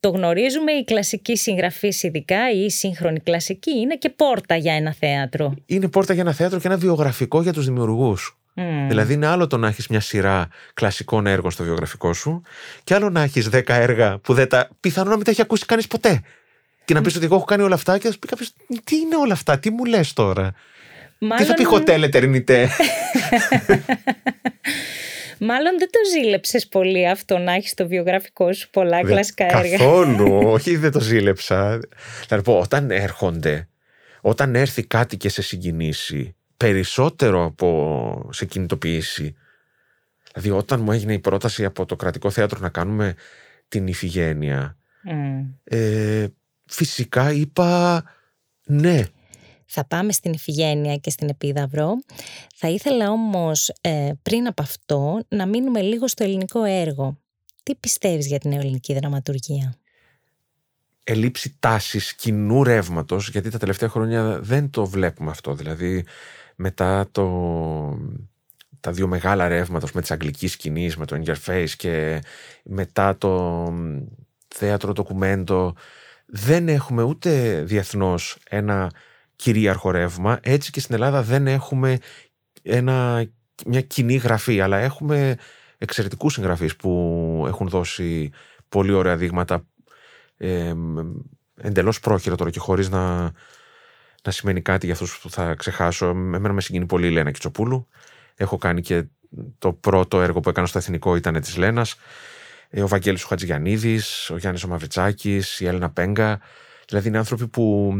το γνωρίζουμε, η κλασική συγγραφή ειδικά ή η σύγχρονη κλασική είναι και πόρτα για ένα θέατρο. Είναι πόρτα για ένα θέατρο και ένα βιογραφικό για τους δημιουργούς. Mm. Δηλαδή είναι άλλο το να έχεις μια σειρά κλασικών έργων στο βιογραφικό σου και άλλο να έχεις δέκα έργα που δεν τα, πιθανόν να μην τα έχει ακούσει κανείς ποτέ. Και να πεις ότι εγώ έχω κάνει όλα αυτά και θα πει κάποιος τι είναι όλα αυτά, τι μου λες τώρα; Μάλλον... Τι θα πει χοτέλ ετερνητέ. *laughs* Μάλλον δεν το ζήλεψες πολύ αυτό να έχεις το βιογραφικό σου πολλά Δε, κλασικά έργα. Καθόλου, *laughs* όχι δεν το ζήλεψα. Θα πω, όταν έρχονται, όταν έρθει κάτι και σε συγκινήσει, περισσότερο από σε κινητοποιήσει. Δηλαδή, όταν μου έγινε η πρόταση από το κρατικό θέατρο να κάνουμε την ηφηγένεια, mm. ε, φυσικά είπα ναι. Θα πάμε στην Ιφηγένεια και στην Επίδαυρο. Θα ήθελα όμως ε, πριν από αυτό να μείνουμε λίγο στο ελληνικό έργο. Τι πιστεύεις για την ελληνική δραματουργία; Ελήψη τάσης κοινού ρεύματος, γιατί τα τελευταία χρόνια δεν το βλέπουμε αυτό. Δηλαδή μετά το, τα δύο μεγάλα ρεύματα με τις αγγλικής σκηνής, με το Interface και μετά το θέατρο ντοκουμέντο δεν έχουμε ούτε διεθνώς ένα κυρίαρχο ρεύμα. Έτσι και στην Ελλάδα δεν έχουμε ένα, μια κοινή γραφή, αλλά έχουμε εξαιρετικούς συγγραφείς που έχουν δώσει πολύ ωραία δείγματα ε, εντελώς πρόχειρα τώρα και χωρίς να, να σημαίνει κάτι για αυτούς που θα ξεχάσω. Εμένα με συγκινεί πολύ η Λένα Κιτσοπούλου. Έχω κάνει και το πρώτο έργο που έκανα στο Εθνικό ήταν της Λένας. Ε, ο Βαγγέλης ο Χατζηγιαννίδης, ο Γιάννης ο Μαυριτζάκης, η Έλληνα Πέγκα. Δηλαδή είναι άνθρωποι που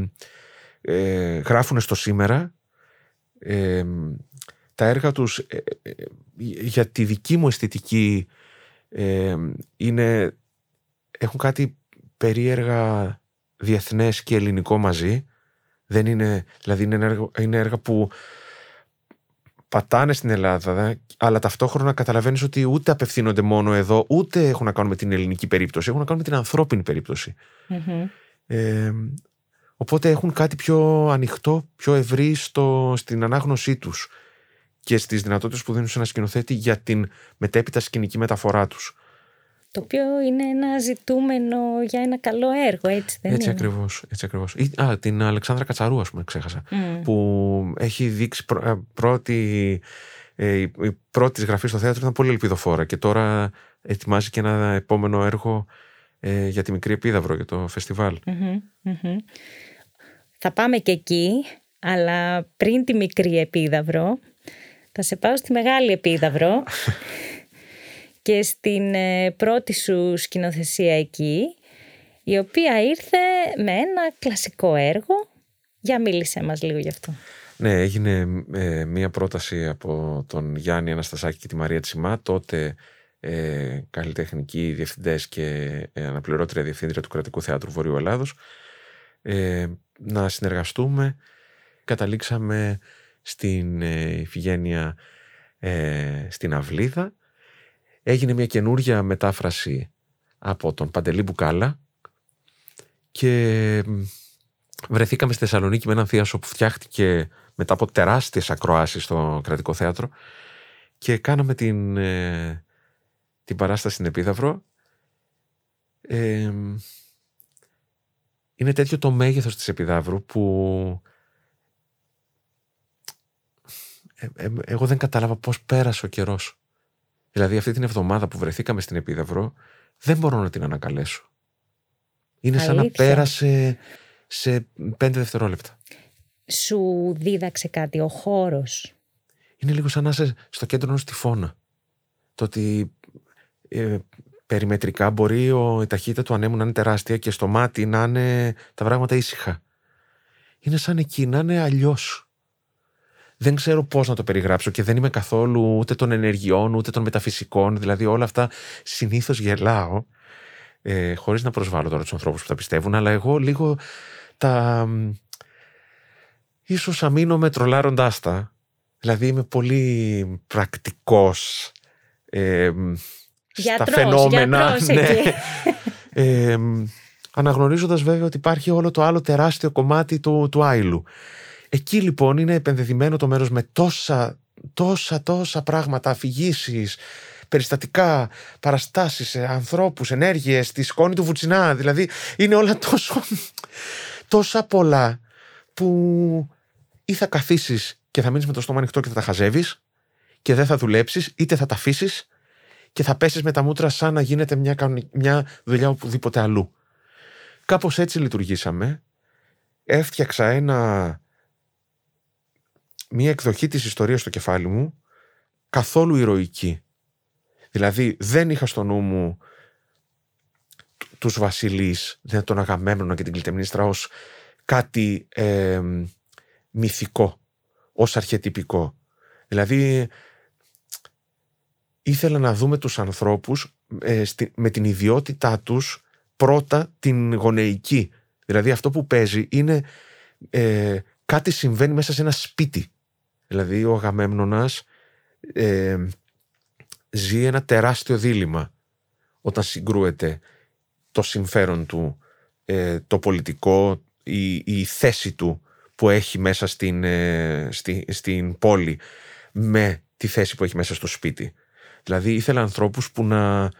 ε, γράφουν στο σήμερα ε, τα έργα τους ε, ε, για τη δική μου αισθητική είναι, έχουν κάτι περίεργα διεθνές και ελληνικό μαζί δεν είναι, δηλαδή είναι έργα, είναι έργα που πατάνε στην Ελλάδα, αλλά ταυτόχρονα καταλαβαίνεις ότι ούτε απευθύνονται μόνο εδώ, ούτε έχουν να κάνουν με την ελληνική περίπτωση, έχουν να κάνουν με την ανθρώπινη περίπτωση. Μμμ. Ε, οπότε έχουν κάτι πιο ανοιχτό, πιο ευρύ στο, στην ανάγνωσή τους και στις δυνατότητες που δίνουν σε ένα σκηνοθέτη για την μετέπειτα σκηνική μεταφορά τους. Το οποίο είναι ένα ζητούμενο για ένα καλό έργο, έτσι δεν έτσι είναι; ακριβώς, έτσι ακριβώς. Ή, α, την Αλεξάνδρα Κατσαρού ας πούμε ξέχασα. Μμ. Που έχει δείξει πρω- ε, πρώτη, ε, η η πρώτη της γραφή στο θέατρο ήταν πολύ ελπιδοφόρα και τώρα ετοιμάζει και ένα επόμενο έργο ε, για τη Μικρή Επίδαυρο για το φεστιβάλ. Μμμ, μμμ. Θα πάμε και εκεί, αλλά πριν τη μικρή επίδαυρο, θα σε πάω στη μεγάλη επίδαυρο *laughs* και στην ε, πρώτη σου σκηνοθεσία εκεί, η οποία ήρθε με ένα κλασικό έργο. Για μίλησέ μας λίγο γι' αυτό. Ναι, έγινε ε, μία πρόταση από τον Γιάννη Αναστασάκη και τη Μαρία Τσιμά, τότε ε, καλλιτεχνικοί διευθυντές και ε, αναπληρώτρια διευθύντρια του Κρατικού Θεάτρου Βορείου Ελλάδος, ε, να συνεργαστούμε. Καταλήξαμε στην ε, Ιφηγένεια ε, στην Αυλίδα. Έγινε μια καινούρια μετάφραση από τον Παντελή Μπουκάλα και μ, βρεθήκαμε στη Θεσσαλονίκη με έναν θείασο που φτιάχτηκε μετά από τεράστιες ακροάσεις στο Κρατικό Θέατρο και κάναμε την, ε, την παράσταση στην Επίδαυρο. Ε, είναι τέτοιο το μέγεθος της Επιδαύρου που ε, ε, εγώ δεν κατάλαβα πώς πέρασε ο καιρός. Δηλαδή αυτή την εβδομάδα που βρεθήκαμε στην Επίδαυρο δεν μπορώ να την ανακαλέσω. Είναι σαν να Αλήθεια. πέρασε σε πέντε δευτερόλεπτα. Σου δίδαξε κάτι ο χώρος. Είναι λίγο σαν να είσαι στο κέντρο ενός τυφώνα. Το ότι ε, περιμετρικά μπορεί ο, η ταχύτητα του ανέμου να είναι τεράστια και στο μάτι να είναι τα πράγματα ήσυχα. Είναι σαν εκεί, να είναι αλλιώς. Δεν ξέρω πώς να το περιγράψω και δεν είμαι καθόλου ούτε των ενεργειών ούτε των μεταφυσικών. Δηλαδή όλα αυτά συνήθως γελάω ε, χωρίς να προσβάλλω τώρα τους ανθρώπους που τα πιστεύουν αλλά εγώ λίγο τα... μ, Ίσως αμήνω με τρολάροντάς τα. Δηλαδή είμαι πολύ πρακτικός ε, μ, στα Γιατρός, φαινόμενα. γιατρός ναι. εκεί. *laughs* Ε, μ, αναγνωρίζοντας βέβαια ότι υπάρχει όλο το άλλο τεράστιο κομμάτι του, του άϊλου. Εκεί λοιπόν είναι επενδεδημένο το μέρος με τόσα, τόσα, τόσα πράγματα, αφηγήσεις, περιστατικά, παραστάσεις, ε, ανθρώπους, ενέργειες, τη σκόνη του Βουτσινά. Δηλαδή είναι όλα τόσο, *laughs* τόσα πολλά που ή θα καθίσεις και θα μείνεις με το στόμα ανοιχτό και θα τα χαζεύεις και δεν θα δουλέψεις, είτε θα τα αφήσεις και θα πέσεις με τα μούτρα σαν να γίνεται μια, κανονι- μια δουλειά οπουδήποτε αλλού. Κάπως έτσι λειτουργήσαμε. Έφτιαξα ένα, μια εκδοχή της ιστορίας στο κεφάλι μου καθόλου ηρωική. Δηλαδή δεν είχα στο νου μου τ- τους βασιλείς, δεν τον Αγαμέμνονα και την Κλητεμνίστρα ως κάτι ε, μυθικό, ως αρχετυπικό. Δηλαδή ήθελα να δούμε τους ανθρώπους ε, στη- με την ιδιότητά τους πρώτα την γονεϊκή. Δηλαδή αυτό που παίζει είναι ε, κάτι συμβαίνει μέσα σε ένα σπίτι. Δηλαδή ο Αγαμέμνονας ε, ζει ένα τεράστιο δίλημα όταν συγκρούεται το συμφέρον του, ε, το πολιτικό, η, η θέση του που έχει μέσα στην, ε, στη, στην πόλη με τη θέση που έχει μέσα στο σπίτι. Δηλαδή ήθελα ανθρώπους που να,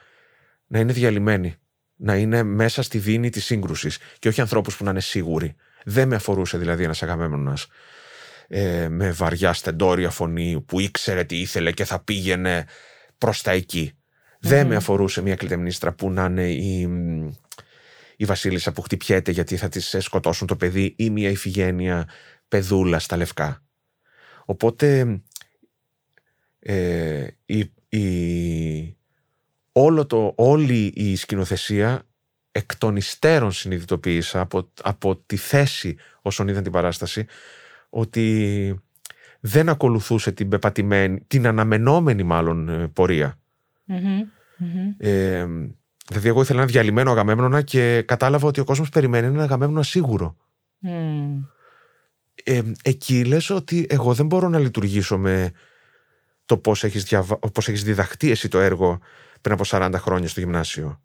να είναι διαλυμένοι, να είναι μέσα στη δίνη της σύγκρουσης και όχι ανθρώπους που να είναι σίγουροι. Δεν με αφορούσε δηλαδή ένας Αγαμέμνονας ε, με βαριά στεντόρια φωνή που ήξερε τι ήθελε και θα πήγαινε προς τα εκεί. Δεν με αφορούσε μια κλητεμνίστρα που να είναι η, η βασίλισσα που χτυπιέται γιατί θα της σκοτώσουν το παιδί ή μια ηφηγένεια παιδούλας στα λευκά. Οπότε ε, η, η, όλο το, όλη η σκηνοθεσία εκ των υστέρων συνειδητοποίησα από, από τη θέση όσων είδαν την παράσταση ότι δεν ακολουθούσε την πεπατημένη, την αναμενόμενη μάλλον ε, πορεία. Μμμ, μμμ. Ε, δηλαδή εγώ ήθελα ένα διαλυμένο Αγαμέμνονα και κατάλαβα ότι ο κόσμος περιμένει ένα Αγαμέμνονα σίγουρο. Μμ. Ε, εκεί λες ότι εγώ δεν μπορώ να λειτουργήσω με, το πώς έχεις, διαβα... πώς έχεις διδαχτεί εσύ το έργο πριν από 40 χρόνια στο γυμνάσιο;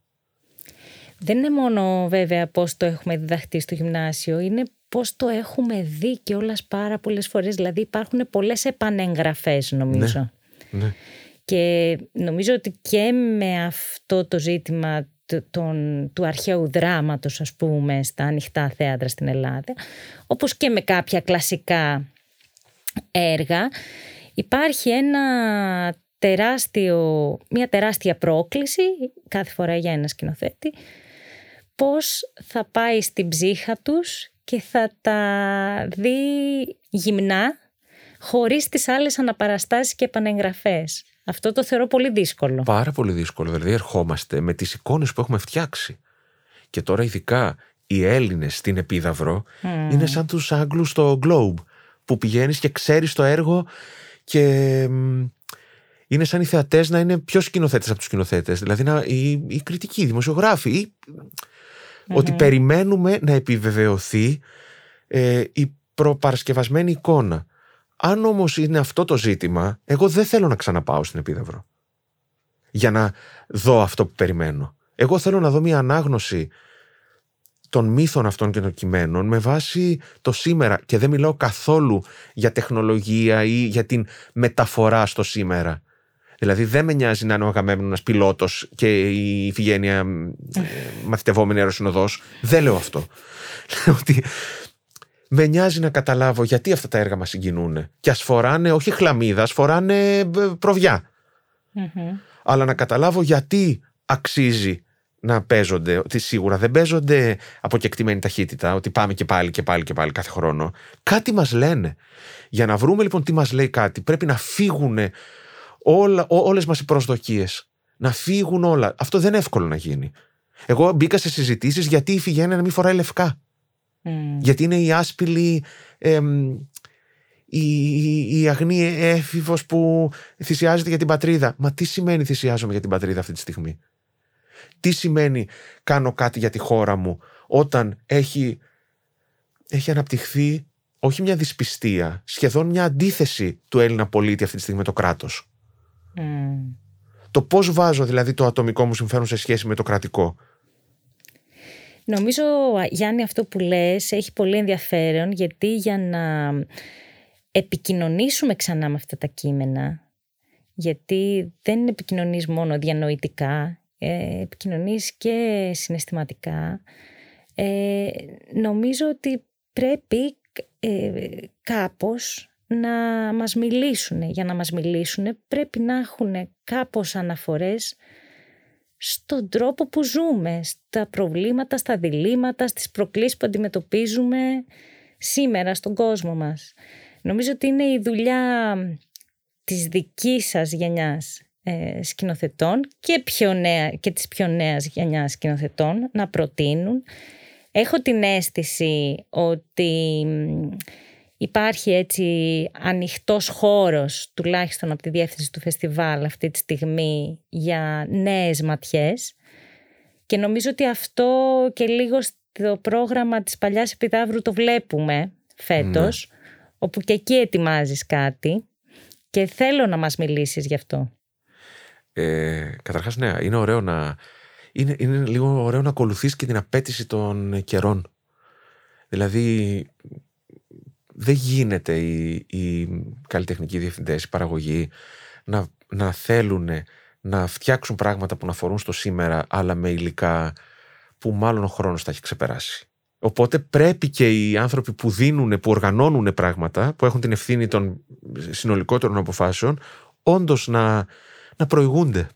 Δεν είναι μόνο βέβαια πώς το έχουμε διδαχτεί στο γυμνάσιο, είναι πώς το έχουμε δει και όλας πάρα πολλές φορές. Δηλαδή υπάρχουν πολλές επανεγγραφές νομίζω. Ναι, ναι. Και νομίζω ότι και με αυτό το ζήτημα τον, του αρχαίου δράματος ας πούμε στα ανοιχτά θέατρα στην Ελλάδα όπως και με κάποια κλασικά έργα υπάρχει ένα τεράστιο, μια τεράστια πρόκληση κάθε φορά για ένα σκηνοθέτη πώς θα πάει στην ψύχα τους και θα τα δει γυμνά χωρίς τις άλλες αναπαραστάσεις και επανεγγραφές. Αυτό το θεωρώ πολύ δύσκολο. Πάρα πολύ δύσκολο. Δηλαδή ερχόμαστε με τις εικόνες που έχουμε φτιάξει. Και τώρα ειδικά οι Έλληνες στην Επίδαυρο είναι σαν τους Άγγλους στο Globe που πηγαίνεις και ξέρεις το έργο και είναι σαν οι θεατές να είναι πιο σκηνοθέτες από τους σκηνοθέτες. Δηλαδή να, οι, οι κριτικοί, οι δημοσιογράφοι. Ότι περιμένουμε να επιβεβαιωθεί ε, η προπαρασκευασμένη εικόνα. Αν όμως είναι αυτό το ζήτημα, εγώ δεν θέλω να ξαναπάω στην Επίδαυρο. Για να δω αυτό που περιμένω. Εγώ θέλω να δω μια ανάγνωση των μύθων αυτών και των κειμένων με βάση το σήμερα. Και δεν μιλάω καθόλου για τεχνολογία ή για την μεταφορά στο σήμερα. Δηλαδή δεν με νοιάζει να είναι ο Αγαμέμνο πιλότος και η Ιφηγένεια ε, μαθητευόμενη αεροσυνοδός. Δεν λέω αυτό. *laughs* Λέω ότι με νοιάζει να καταλάβω γιατί αυτά τα έργα μας συγκινούν. Και ας φοράνε όχι χλαμίδα, φοράνε ε, προβιά. Αλλά να καταλάβω γιατί αξίζει να παίζονται, ότι σίγουρα δεν παίζονται από κεκτημένη ταχύτητα, ότι πάμε και πάλι και πάλι και πάλι κάθε χρόνο. Κάτι μας λένε. Για να βρούμε λοιπόν τι μας λέει κάτι, πρέπει να φύγουν όλα, όλες μας οι προσδοκίες. Να φύγουν όλα. Αυτό δεν είναι εύκολο να γίνει. Εγώ μπήκα σε συζητήσεις γιατί η Φιγένεια να μην φοράει λευκά. Γιατί είναι η άσπηλη, η, η αγνή έφηβος που θυσιάζεται για την πατρίδα. Μα τι σημαίνει θυσιάζομαι για την πατρίδα αυτή τη στιγμή; Τι σημαίνει κάνω κάτι για τη χώρα μου όταν έχει, έχει αναπτυχθεί όχι μια δυσπιστία, σχεδόν μια αντίθεση του Έλληνα πολίτη αυτή τη στιγμή με το κράτος. Το πώς βάζω δηλαδή το ατομικό μου συμφέρον σε σχέση με το κρατικό; Νομίζω, Γιάννη, αυτό που λες έχει πολύ ενδιαφέρον γιατί για να επικοινωνήσουμε ξανά με αυτά τα κείμενα γιατί δεν επικοινωνείς μόνο διανοητικά, ε, επικοινωνείς και συναισθηματικά. Ε, νομίζω ότι πρέπει ε, κάπως να μας μιλήσουν. Για να μας μιλήσουν πρέπει να έχουν κάπως αναφορές στον τρόπο που ζούμε, στα προβλήματα, στα διλήμματα, στις προκλήσεις που αντιμετωπίζουμε σήμερα στον κόσμο μας. Νομίζω ότι είναι η δουλειά της δικής σας γενιάς ε, σκηνοθετών και, πιο νέα, και της πιο νέας γενιάς σκηνοθετών να προτείνουν. Έχω την αίσθηση ότι υπάρχει έτσι ανοιχτός χώρος τουλάχιστον από τη διεύθυνση του φεστιβάλ αυτή τη στιγμή για νέες ματιές και νομίζω ότι αυτό και λίγο στο πρόγραμμα της παλιάς Επιδαύρου το βλέπουμε φέτος ναι. όπου και εκεί ετοιμάζεις κάτι και θέλω να μας μιλήσεις γι' αυτό. Ε, καταρχάς ναι, είναι ωραίο να είναι, είναι λίγο ωραίο να ακολουθείς και την απέτηση των καιρών. Δηλαδή δεν γίνεται οι, οι καλλιτεχνικοί διευθυντές, οι παραγωγοί να, να θέλουν να φτιάξουν πράγματα που να αφορούν στο σήμερα αλλά με υλικά που μάλλον ο χρόνος θα έχει ξεπεράσει. Οπότε πρέπει και οι άνθρωποι που δίνουν, που οργανώνουν πράγματα, που έχουν την ευθύνη των συνολικότερων αποφάσεων, όντως να, να προηγούνται.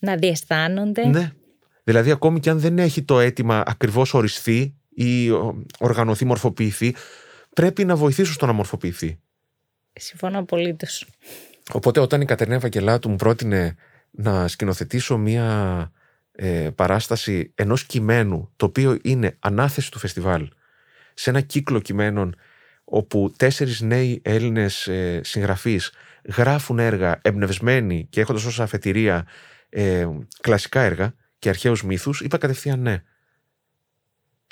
Να διαισθάνονται. Ναι. Δηλαδή, ακόμη και αν δεν έχει το αίτημα ακριβώς οριστεί ή οργανωθεί, μορφοποιηθεί, πρέπει να βοηθήσουν στο να μορφοποιηθεί. Συμφωνώ απολύτως. Οπότε όταν η Κατερίνα Βαγγελάτου μου πρότεινε να σκηνοθετήσω μία ε, παράσταση ενός κειμένου το οποίο είναι ανάθεση του φεστιβάλ σε ένα κύκλο κειμένων όπου τέσσερις νέοι Έλληνες ε, συγγραφείς γράφουν έργα εμπνευσμένοι και έχοντας ως αφετηρία ε, κλασικά έργα και αρχαίους μύθους, είπα κατευθείαν ναι.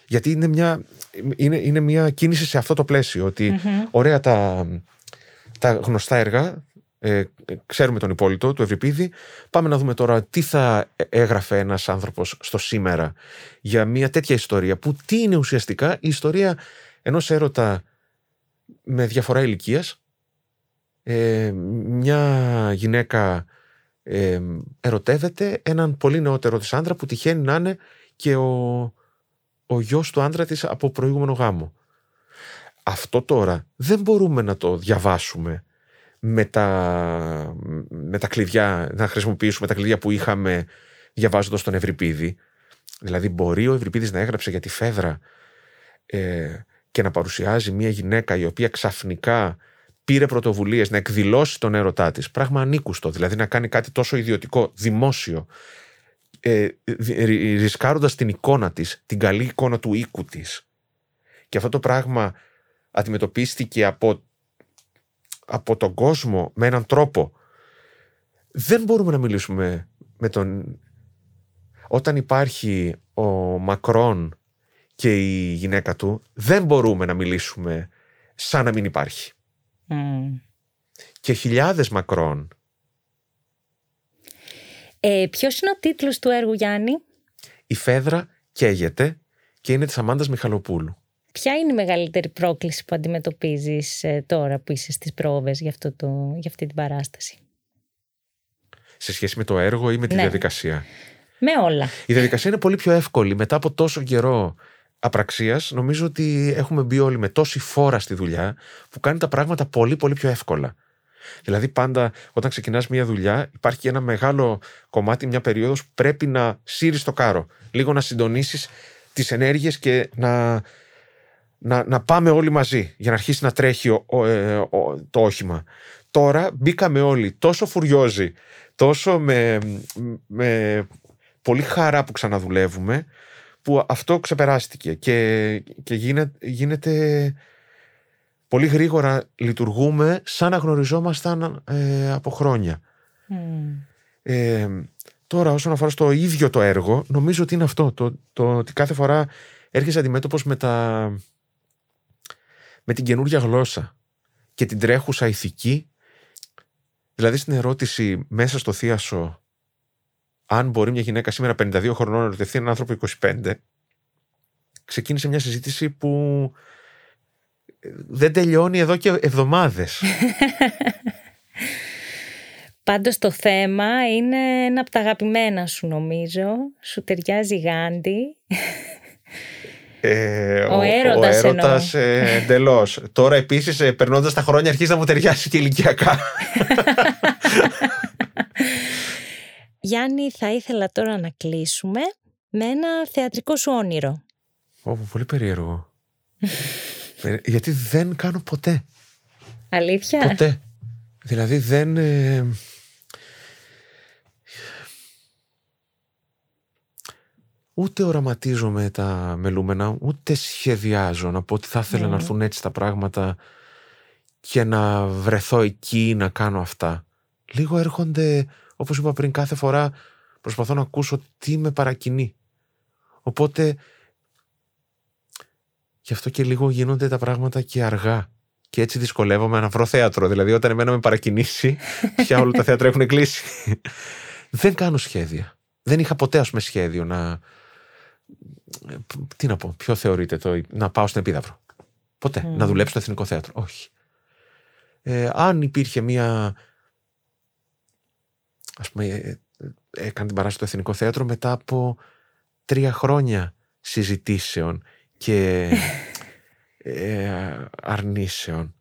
Γιατί είναι μια, είναι, είναι μια κίνηση σε αυτό το πλαίσιο. ωραία τα, τα γνωστά έργα Ε, ξέρουμε τον υπόλοιπο του Ευρυπίδη. Πάμε να δούμε τώρα τι θα έγραφε ένας άνθρωπος στο σήμερα για μια τέτοια ιστορία που τι είναι ουσιαστικά η ιστορία ενός έρωτα με διαφορά ηλικίας ε, μια γυναίκα ε, ερωτεύεται έναν πολύ νεότερο της άντρα που τυχαίνει να είναι και ο, ο γιος του άντρα της από προηγούμενο γάμο. Αυτό τώρα δεν μπορούμε να το διαβάσουμε με τα, με τα κλειδιά, να χρησιμοποιήσουμε τα κλειδιά που είχαμε διαβάζοντας τον Ευρυπίδη. Δηλαδή μπορεί ο Ευρυπίδης να έγραψε για τη Φέδρα ε, και να παρουσιάζει μια γυναίκα η οποία ξαφνικά πήρε πρωτοβουλίες να εκδηλώσει τον έρωτά της, πράγμα ανήκουστο, δηλαδή να κάνει κάτι τόσο ιδιωτικό, δημόσιο, ε, ρισκάροντας την εικόνα της, την καλή εικόνα του οίκου της. Και αυτό το πράγμα αντιμετωπίστηκε από, από τον κόσμο με έναν τρόπο. Δεν μπορούμε να μιλήσουμε με τον. Όταν υπάρχει ο Μακρόν και η γυναίκα του, δεν μπορούμε να μιλήσουμε σαν να μην υπάρχει. Και χιλιάδες Μακρόν. Ε, ποιος είναι ο τίτλος του έργου Γιάννη; Η Φέδρα καίγεται και είναι της Αμάντας Μιχαλοπούλου. Ποια είναι η μεγαλύτερη πρόκληση που αντιμετωπίζεις ε, τώρα που είσαι στις πρόβες για, αυτό το, για αυτή την παράσταση; Σε σχέση με το έργο ή με τη Ναι. διαδικασία; Με όλα. Η διαδικασία είναι πολύ πιο εύκολη. Μετά από τόσο καιρό απραξίας, νομίζω ότι έχουμε μπει όλοι με τόση φόρα στη δουλειά που κάνει τα πράγματα πολύ πολύ πιο εύκολα. Δηλαδή πάντα όταν ξεκινάς μια δουλειά υπάρχει και ένα μεγάλο κομμάτι, μια περίοδος που πρέπει να σύρεις το κάρο. Λίγο να συντονίσεις τις ενέργειες και να, να, να πάμε όλοι μαζί για να αρχίσει να τρέχει ο- ο- ε, ο- το όχημα. Τώρα μπήκαμε όλοι τόσο φουριόζοι, τόσο με, με πολύ χαρά που ξαναδουλεύουμε, που αυτό ξεπεράστηκε και, και γίνεται, γίνεται πολύ γρήγορα λειτουργούμε σαν να γνωριζόμασταν ε, από χρόνια. Μμ. Ε, τώρα όσον αφορά στο ίδιο το έργο, νομίζω ότι είναι αυτό, το, το ότι κάθε φορά έρχεσαι αντιμέτωπος με, τα, με την καινούργια γλώσσα και την τρέχουσα ηθική. Δηλαδή στην ερώτηση μέσα στο θίασο αν μπορεί μια γυναίκα σήμερα 52 χρονών να ερωτευτεί έναν άνθρωπο 25 ξεκίνησε μια συζήτηση που ε, δεν τελειώνει εδώ και εβδομάδες. *laughs* Πάντως το θέμα είναι ένα από τα αγαπημένα σου νομίζω. Σου ταιριάζει γάντι. Ε, Ο έρωτας ο έρωτας ε, εντελώς. Τώρα επίσης ε, περνώντας τα χρόνια αρχίζει να μου ταιριάσει και ηλικιακά. *laughs* Γιάννη θα ήθελα τώρα να κλείσουμε με ένα θεατρικό σου όνειρο. Ω, πολύ περίεργο. *laughs* Ε, Γιατί δεν κάνω ποτέ. Αλήθεια; Ποτέ. Δηλαδή δεν... ε, Ούτε οραματίζομαι τα μελούμενα, ούτε σχεδιάζω να πω ότι θα ήθελα Ναι. να έρθουν έτσι τα πράγματα και να βρεθώ εκεί να κάνω αυτά. Λίγο έρχονται, όπως είπα πριν, κάθε φορά προσπαθώ να ακούσω τι με παρακινεί. Οπότε, γι' αυτό και λίγο γίνονται τα πράγματα και αργά. Και έτσι δυσκολεύομαι να βρω θέατρο. Δηλαδή, όταν εμένα με παρακινήσει, *laughs* πια όλα τα θέατρα έχουν κλείσει. Δεν κάνω σχέδια. Δεν είχα ποτέ, ας πούμε, σχέδιο να. Τι να πω, ποιο θεωρείτε το. να πάω στην Επίδαυρο. Ποτέ. Μμμ. Να δουλέψω στο Εθνικό Θέατρο. Όχι. Ε, αν υπήρχε μία. Ας πούμε, ε, ε, έκανε την παράσταση στο Εθνικό Θέατρο μετά από τρία χρόνια συζητήσεων και *laughs* ε, αρνήσεων.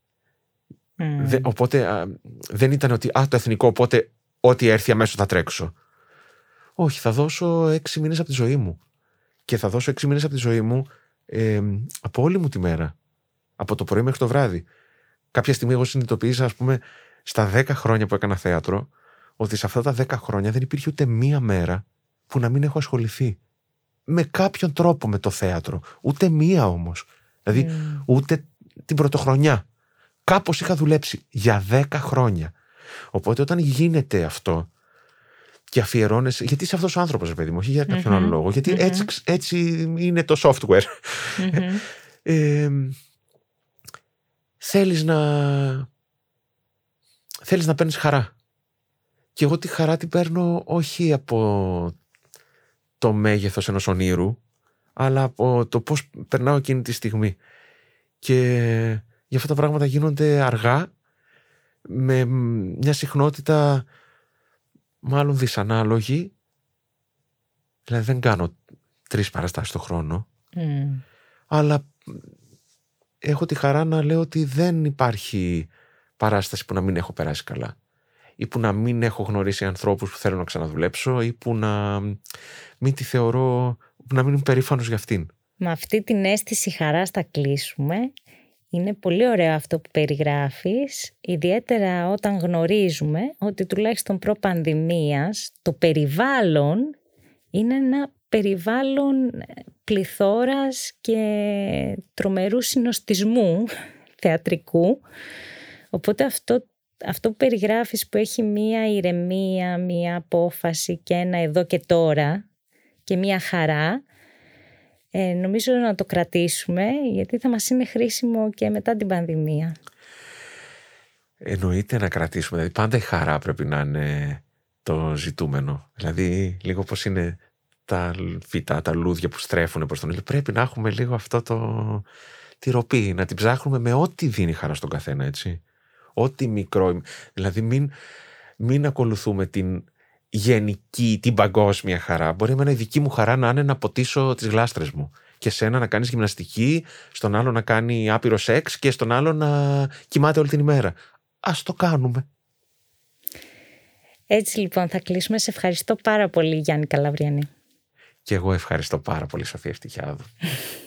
Μμ. Δε- οπότε α, δεν ήταν ότι α, το εθνικό, οπότε ό,τι έρθει αμέσως θα τρέξω. Όχι, θα δώσω έξι μήνες από τη ζωή μου. Και θα δώσω έξι μήνες από τη ζωή μου ε, από όλη μου τη μέρα. Από το πρωί μέχρι το βράδυ. Κάποια στιγμή εγώ συνειδητοποίησα, ας πούμε, στα δέκα χρόνια που έκανα θέατρο, ότι σε αυτά τα δέκα χρόνια δεν υπήρχε ούτε μία μέρα που να μην έχω ασχοληθεί. Με κάποιον τρόπο με το θέατρο. Ούτε μία όμως. Δηλαδή, Μμ. ούτε την πρωτοχρονιά. Κάπως είχα δουλέψει για 10 χρόνια. Οπότε όταν γίνεται αυτό και αφιερώνεσαι. Γιατί είσαι αυτός ο άνθρωπος, ρε παιδί μου, όχι για κάποιον Μμμ. άλλο λόγο. Γιατί Μμμ. έτσι, έτσι είναι το software. Μμμ. *laughs* Ε, θέλεις να θέλεις να παίρνεις χαρά. Και εγώ τη χαρά την παίρνω όχι από το μέγεθος ενός ονείρου, αλλά από το πώς περνάω εκείνη τη στιγμή. Και για αυτά τα πράγματα γίνονται αργά, με μια συχνότητα μάλλον δυσανάλογη. Δηλαδή δεν κάνω τρεις παραστάσεις το χρόνο. Αλλά έχω τη χαρά να λέω ότι δεν υπάρχει παράσταση που να μην έχω περάσει καλά ή που να μην έχω γνωρίσει ανθρώπους που θέλω να ξαναδουλέψω ή που να μην τη θεωρώ, που να μην είμαι περήφανος για αυτήν. Με αυτή την αίσθηση χαράς θα κλείσουμε. Είναι πολύ ωραίο αυτό που περιγράφεις, ιδιαίτερα όταν γνωρίζουμε ότι τουλάχιστον προ-πανδημίας το περιβάλλον είναι ένα περιβάλλον πληθώρας και τρομερού συνοστισμού θεατρικού. Οπότε αυτό, αυτό που περιγράφεις που έχει μία ηρεμία, μία απόφαση και ένα εδώ και τώρα και μία χαρά, ε, νομίζω να το κρατήσουμε γιατί θα μας είναι χρήσιμο και μετά την πανδημία. Εννοείται να κρατήσουμε, δηλαδή πάντα η χαρά πρέπει να είναι το ζητούμενο. Δηλαδή λίγο πως είναι τα φυτά, τα λούδια που στρέφουν προς τον ήλιο. Πρέπει να έχουμε λίγο αυτό το, τη ροπή, να την ψάχνουμε με ό,τι δίνει χαρά στον καθένα, έτσι. Ό,τι μικρό. Δηλαδή μην, μην ακολουθούμε την γενική, την παγκόσμια χαρά. Μπορεί εμένα η δική μου χαρά να είναι να ποτίσω τις γλάστρες μου και σένα να κάνεις γυμναστική, στον άλλο να κάνει άπειρο σεξ και στον άλλο να κοιμάται όλη την ημέρα. Ας το κάνουμε. Έτσι λοιπόν θα κλείσουμε. Σε ευχαριστώ πάρα πολύ Γιάννη Καλαβριανή. Και εγώ ευχαριστώ πάρα πολύ Σοφία Ευτυχιάδου. *laughs*